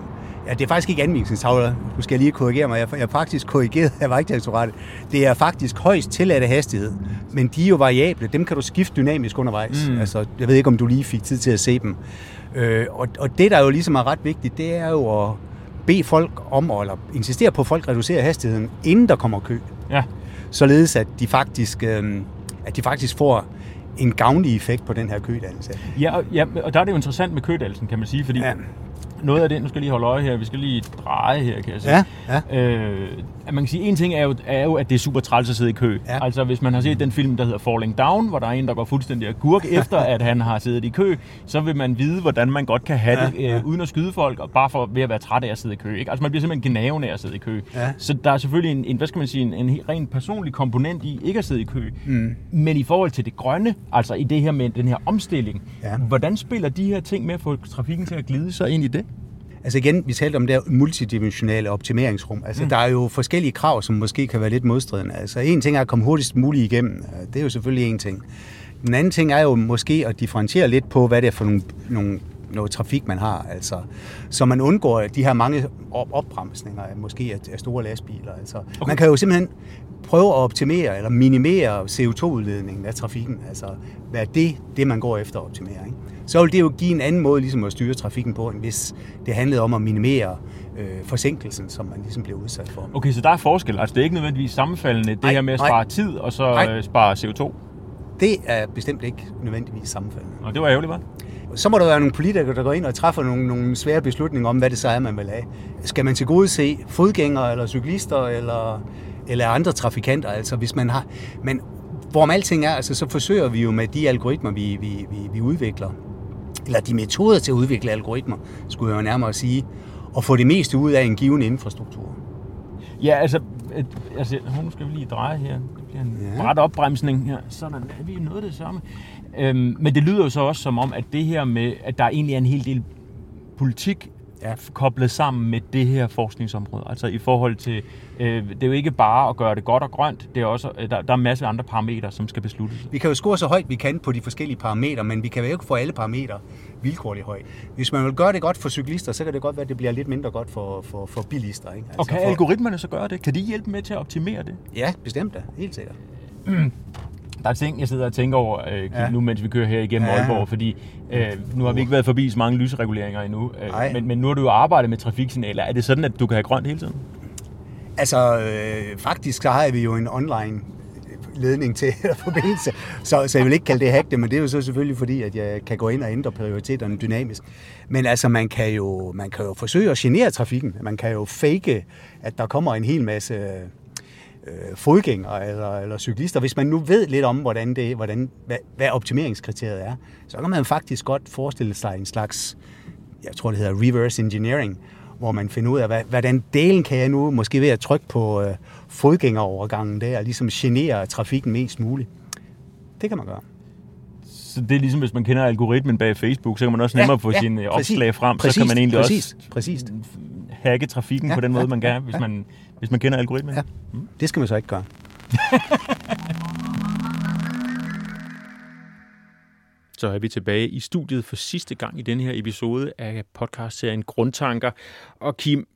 ja, det er faktisk ikke anvisningstavler, nu skal jeg lige korrigere mig, jeg er faktisk korrigeret af Vejdirektoratet. Det er faktisk højst tilladte hastighed, men de er jo variable, dem kan du skifte dynamisk undervejs. Mm. Altså, jeg ved ikke, om du lige fik tid til at se dem. Øh, og, og det, der jo ligesom er ret vigtigt, det er jo at bede folk om, eller insistere på, at folk reducerer hastigheden, inden der kommer kø. Ja. Således at de faktisk, øh, at de faktisk får en gavnlig effekt på den her kødannelse. Ja, og, ja, og der er det jo interessant med kødannelsen, kan man sige, fordi ja. Noget af det, nu skal jeg lige holde øje her, vi skal lige dreje her, kan jeg sige. Ja, ja. Øh, at man kan sige, en ting er jo, er jo, at det er super træls at sidde i kø. Ja. Altså, hvis man har set den film, der hedder Falling Down, hvor der er en, der går fuldstændig agurk efter, at han har siddet i kø, så vil man vide, hvordan man godt kan have ja, det, øh, ja. uden at skyde folk, og bare for ved at være træt af at sidde i kø. Ikke? Altså, man bliver simpelthen gnavende af at sidde i kø. Ja. Så der er selvfølgelig en, en, hvad skal man sige, en, en rent personlig komponent i ikke at sidde i kø. Mm. Men i forhold til det grønne, altså i det her med den her omstilling, ja. hvordan spiller de her ting med at få trafikken til at glide sig ind i det? Altså igen, vi talte om det multidimensionale optimeringsrum. Altså mm. der er jo forskellige krav, som måske kan være lidt modstridende. Altså en ting er at komme hurtigst muligt igennem. Det er jo selvfølgelig en ting. Den anden ting er jo måske at differentiere lidt på, hvad det er for nogle, nogle noget trafik, man har. Altså, så man undgår de her mange opbremsninger, måske af, store lastbiler. Altså, okay. Man kan jo simpelthen prøve at optimere eller minimere CO2-udledningen af trafikken. Altså, hvad er det, det man går efter at optimere? Ikke? Så vil det jo give en anden måde ligesom at styre trafikken på, end hvis det handlede om at minimere øh, forsinkelsen, som man ligesom bliver udsat for. Okay, så der er forskel. Altså det er ikke nødvendigvis sammenfaldende, det nej, her med at spare nej, tid og så nej. Øh, spare CO2? Det er bestemt ikke nødvendigvis sammenfaldende. Og det var ærgerligt, hva'? Så må der være nogle politikere, der går ind og træffer nogle, nogle svære beslutninger om, hvad det så er, man vil have. Skal man til gode se fodgængere eller cyklister eller, eller andre trafikanter? Altså hvis man har... Men hvorom alting er, altså, så forsøger vi jo med de algoritmer, vi, vi, vi, vi udvikler, eller de metoder til at udvikle algoritmer, skulle jeg jo nærmere sige, og få det meste ud af en given infrastruktur. Ja, altså, et, altså nu skal vi lige dreje her. Det bliver en ja. bræt opbremsning her. Sådan er vi noget af det samme. Øhm, men det lyder jo så også som om, at det her med, at der egentlig er en hel del politik ja. koblet sammen med det her forskningsområde. Altså i forhold til, øh, det er jo ikke bare at gøre det godt og grønt, det er også, øh, der, der er en masse andre parametre, som skal besluttes. Vi kan jo score så højt vi kan på de forskellige parametre, men vi kan jo ikke få alle parametre vilkårligt højt. Hvis man vil gøre det godt for cyklister, så kan det godt være, at det bliver lidt mindre godt for, for, for bilister. Ikke? Altså og kan for... algoritmerne så gøre det? Kan de hjælpe med til at optimere det? Ja, bestemt da. Helt sikkert. Mm. Der er ting, jeg sidder og tænker over øh, ja. nu, mens vi kører her igennem ja. Aalborg, fordi øh, nu har vi ikke været forbi så mange lysreguleringer endnu, øh, men, men nu har du jo arbejdet med trafiksignaler. Er det sådan, at du kan have grønt hele tiden? Altså, øh, faktisk så har vi jo en online ledning til forbindelse, så, så jeg vil ikke kalde det hack det, men det er jo så selvfølgelig fordi, at jeg kan gå ind og ændre prioriteterne dynamisk. Men altså, man kan jo, man kan jo forsøge at genere trafikken. Man kan jo fake, at der kommer en hel masse øh, fodgængere eller, eller cyklister, hvis man nu ved lidt om, hvordan det, hvordan, hvad, hvad optimeringskriteriet er, så kan man faktisk godt forestille sig en slags, jeg tror det hedder reverse engineering, hvor man finder ud af, hvad, hvordan delen kan jeg nu, måske ved at trykke på øh, fodgængerovergangen der, og ligesom genere trafikken mest muligt. Det kan man gøre. Så det er ligesom, hvis man kender algoritmen bag Facebook, så kan man også nemmere ja, få ja, sine opslag frem, præcis, så kan man egentlig præcis, også præcis. hacke trafikken ja, på den måde, ja, man kan, hvis ja. man hvis man kender algoritmen? Ja, mm. det skal man så ikke gøre. så er vi tilbage i studiet for sidste gang i denne her episode af podcastserien Grundtanker. Og Kim,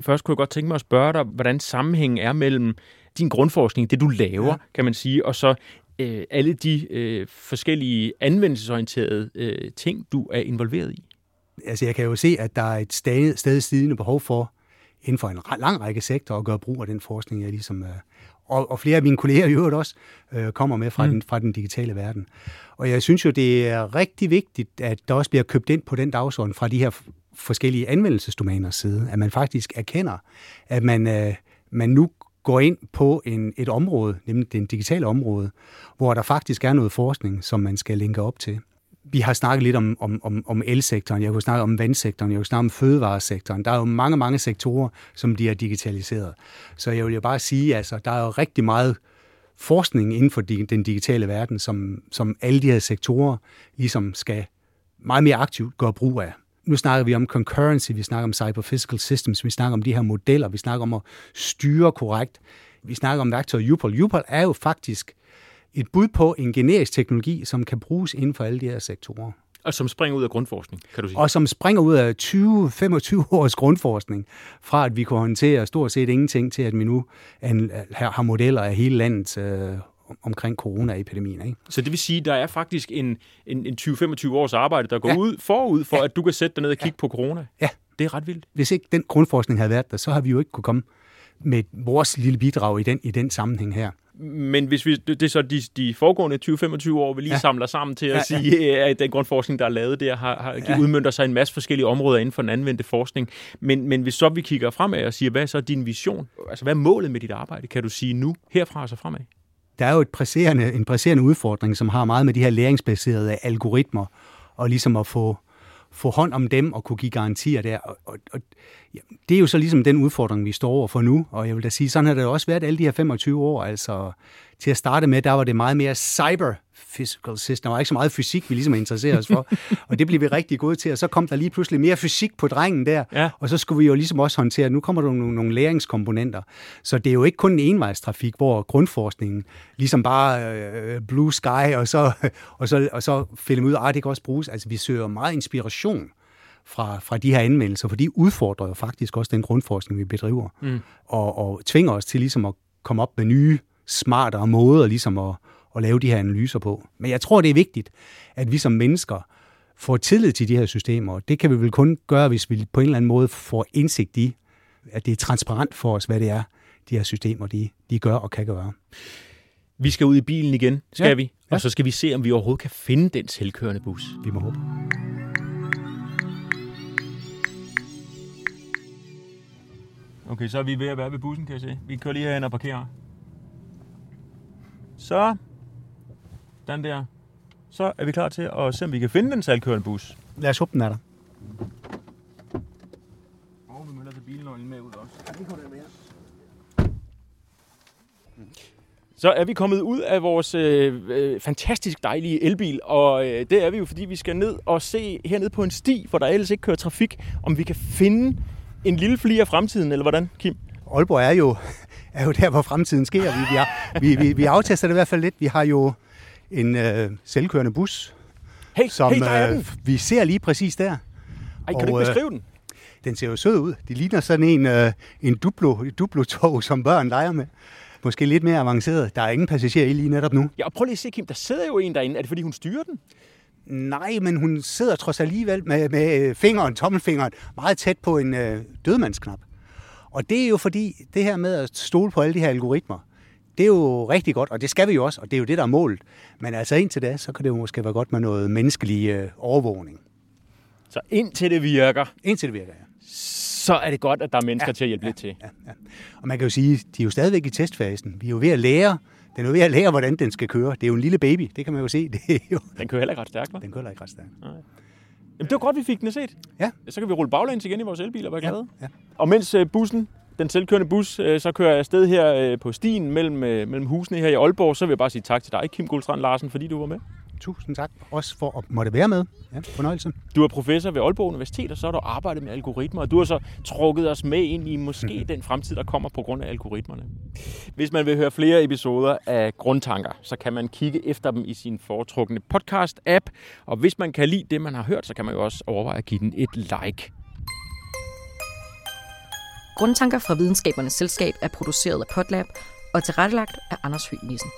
først kunne jeg godt tænke mig at spørge dig, hvordan sammenhængen er mellem din grundforskning, det du laver, ja. kan man sige, og så øh, alle de øh, forskellige anvendelsesorienterede øh, ting, du er involveret i. Altså jeg kan jo se, at der er et stadig, stadig stigende behov for inden for en lang række sektorer og gøre brug af den forskning, jeg ligesom, øh, og, og flere af mine kolleger i øvrigt også, øh, kommer med fra, mm. den, fra den digitale verden. Og jeg synes jo, det er rigtig vigtigt, at der også bliver købt ind på den dagsorden fra de her forskellige anvendelsesdomæners side, at man faktisk erkender, at man, øh, man nu går ind på en, et område, nemlig det digitale område, hvor der faktisk er noget forskning, som man skal linke op til vi har snakket lidt om, om, om, om elsektoren, jeg kunne snakke om vandsektoren, jeg kunne snakke om fødevaresektoren. Der er jo mange, mange sektorer, som de er digitaliseret. Så jeg vil jo bare sige, altså, der er jo rigtig meget forskning inden for den digitale verden, som, som alle de her sektorer ligesom skal meget mere aktivt gøre brug af. Nu snakker vi om concurrency, vi snakker om cyber-physical systems, vi snakker om de her modeller, vi snakker om at styre korrekt. Vi snakker om værktøjet UPOL. UPOL er jo faktisk et bud på en generisk teknologi, som kan bruges inden for alle de her sektorer. Og som springer ud af grundforskning, kan du sige? Og som springer ud af 20-25 års grundforskning, fra at vi kunne håndtere stort set ingenting, til at vi nu har modeller af hele landet øh, omkring coronaepidemien. Ikke? Så det vil sige, at der er faktisk en, en, en 20-25 års arbejde, der går ja. ud forud for, ja. at du kan sætte dig ned og kigge ja. på corona? Ja. Det er ret vildt. Hvis ikke den grundforskning havde været der, så har vi jo ikke kunne komme med vores lille bidrag i den, i den sammenhæng her. Men hvis vi, det er så de, de foregående 20-25 år, vi lige ja. samler sammen til at ja, sige, ja. at den grundforskning, der er lavet der, har, har ja. udmyndter sig en masse forskellige områder inden for den anvendte forskning. Men, men hvis så vi kigger fremad og siger, hvad er så din vision? Altså, hvad er målet med dit arbejde, kan du sige nu, herfra og så fremad? Der er jo et presserende, en presserende udfordring, som har meget med de her læringsbaserede algoritmer, og ligesom at få, få hånd om dem og kunne give garantier der. Og, og, og ja, det er jo så ligesom den udfordring, vi står over for nu, og jeg vil da sige, sådan har det også været alle de her 25 år. Altså, til at starte med, der var det meget mere cyber physical system. Der var ikke så meget fysik, vi ligesom interesserer os for. og det blev vi rigtig gode til. Og så kom der lige pludselig mere fysik på drengen der. Ja. Og så skulle vi jo ligesom også håndtere, nu kommer der nogle, nogle læringskomponenter. Så det er jo ikke kun en envejstrafik, hvor grundforskningen ligesom bare øh, blue sky, og så, og så, og så finder ud af, at det kan også bruges. Altså vi søger meget inspiration fra, fra de her anmeldelser, for de udfordrer jo faktisk også den grundforskning, vi bedriver, mm. og, og tvinger os til ligesom at komme op med nye, smartere måder ligesom at, at lave de her analyser på. Men jeg tror, det er vigtigt, at vi som mennesker får tillid til de her systemer. Det kan vi vel kun gøre, hvis vi på en eller anden måde får indsigt i, at det er transparent for os, hvad det er, de her systemer, de, de gør og kan gøre. Vi skal ud i bilen igen, skal ja. vi? Og ja. så skal vi se, om vi overhovedet kan finde den selvkørende bus. Vi må håbe. Okay, så er vi ved at være ved bussen, kan jeg se. Vi kører lige herhen og parkerer. Så den der. Så er vi klar til at se, om vi kan finde den salgkørende bus. Lad os håbe, den er der. Og vi møller til bilen med ud også. Ja, det kunne det mere. Så er vi kommet ud af vores øh, øh, fantastisk dejlige elbil, og øh, det er vi jo, fordi vi skal ned og se hernede på en sti, hvor der ellers ikke kører trafik, om vi kan finde en lille fli af fremtiden, eller hvordan, Kim? Aalborg er jo, er jo der, hvor fremtiden sker. Vi, vi, har, vi, vi, vi aftester det i hvert fald lidt. Vi har jo en øh, selvkørende bus, hey, som hey, øh, vi ser lige præcis der. Ej, kan og, du ikke beskrive øh, den? Den ser jo sød ud. Det ligner sådan en, øh, en duplo, duplo-tog, som børn leger med. Måske lidt mere avanceret. Der er ingen passagerer i lige netop nu. Ja, og prøv lige at se, Kim. Der sidder jo en derinde. Er det, fordi hun styrer den? Nej, men hun sidder trods alligevel med, med fingeren, tommelfingeren, meget tæt på en øh, dødmandsknap. Og det er jo fordi, det her med at stole på alle de her algoritmer, det er jo rigtig godt, og det skal vi jo også, og det er jo det, der er målet. Men altså indtil da, så kan det jo måske være godt med noget menneskelig øh, overvågning. Så indtil det virker? Indtil det virker, ja. Så er det godt, at der er mennesker ja, til at hjælpe ja, lidt til. Ja, ja. Og man kan jo sige, de er jo stadigvæk i testfasen. Vi er jo ved at lære, den er jo ved at lære, hvordan den skal køre. Det er jo en lille baby, det kan man jo se. Det er jo... Den kører heller ikke ret stærkt, hva'? Den kører heller ikke ret stærkt. Nej. Jamen, det var godt, vi fik den set. Ja. Så kan vi rulle baglæns igen i vores elbiler og være glade. Ja. ja. Og mens øh, bussen den selvkørende bus, øh, så kører jeg afsted her øh, på stien mellem, mellem husene her i Aalborg. Så vil jeg bare sige tak til dig, Kim Guldstrand Larsen, fordi du var med. Tusind tak også for at måtte være med. Ja, fornøjelse. Du er professor ved Aalborg Universitet, og så har du arbejdet med algoritmer, og du har så trukket os med ind i måske mm. den fremtid, der kommer på grund af algoritmerne. Hvis man vil høre flere episoder af Grundtanker, så kan man kigge efter dem i sin foretrukne podcast-app, og hvis man kan lide det, man har hørt, så kan man jo også overveje at give den et like. Grundtanker fra Videnskabernes Selskab er produceret af Potlab og tilrettelagt af Anders Høgh Nissen.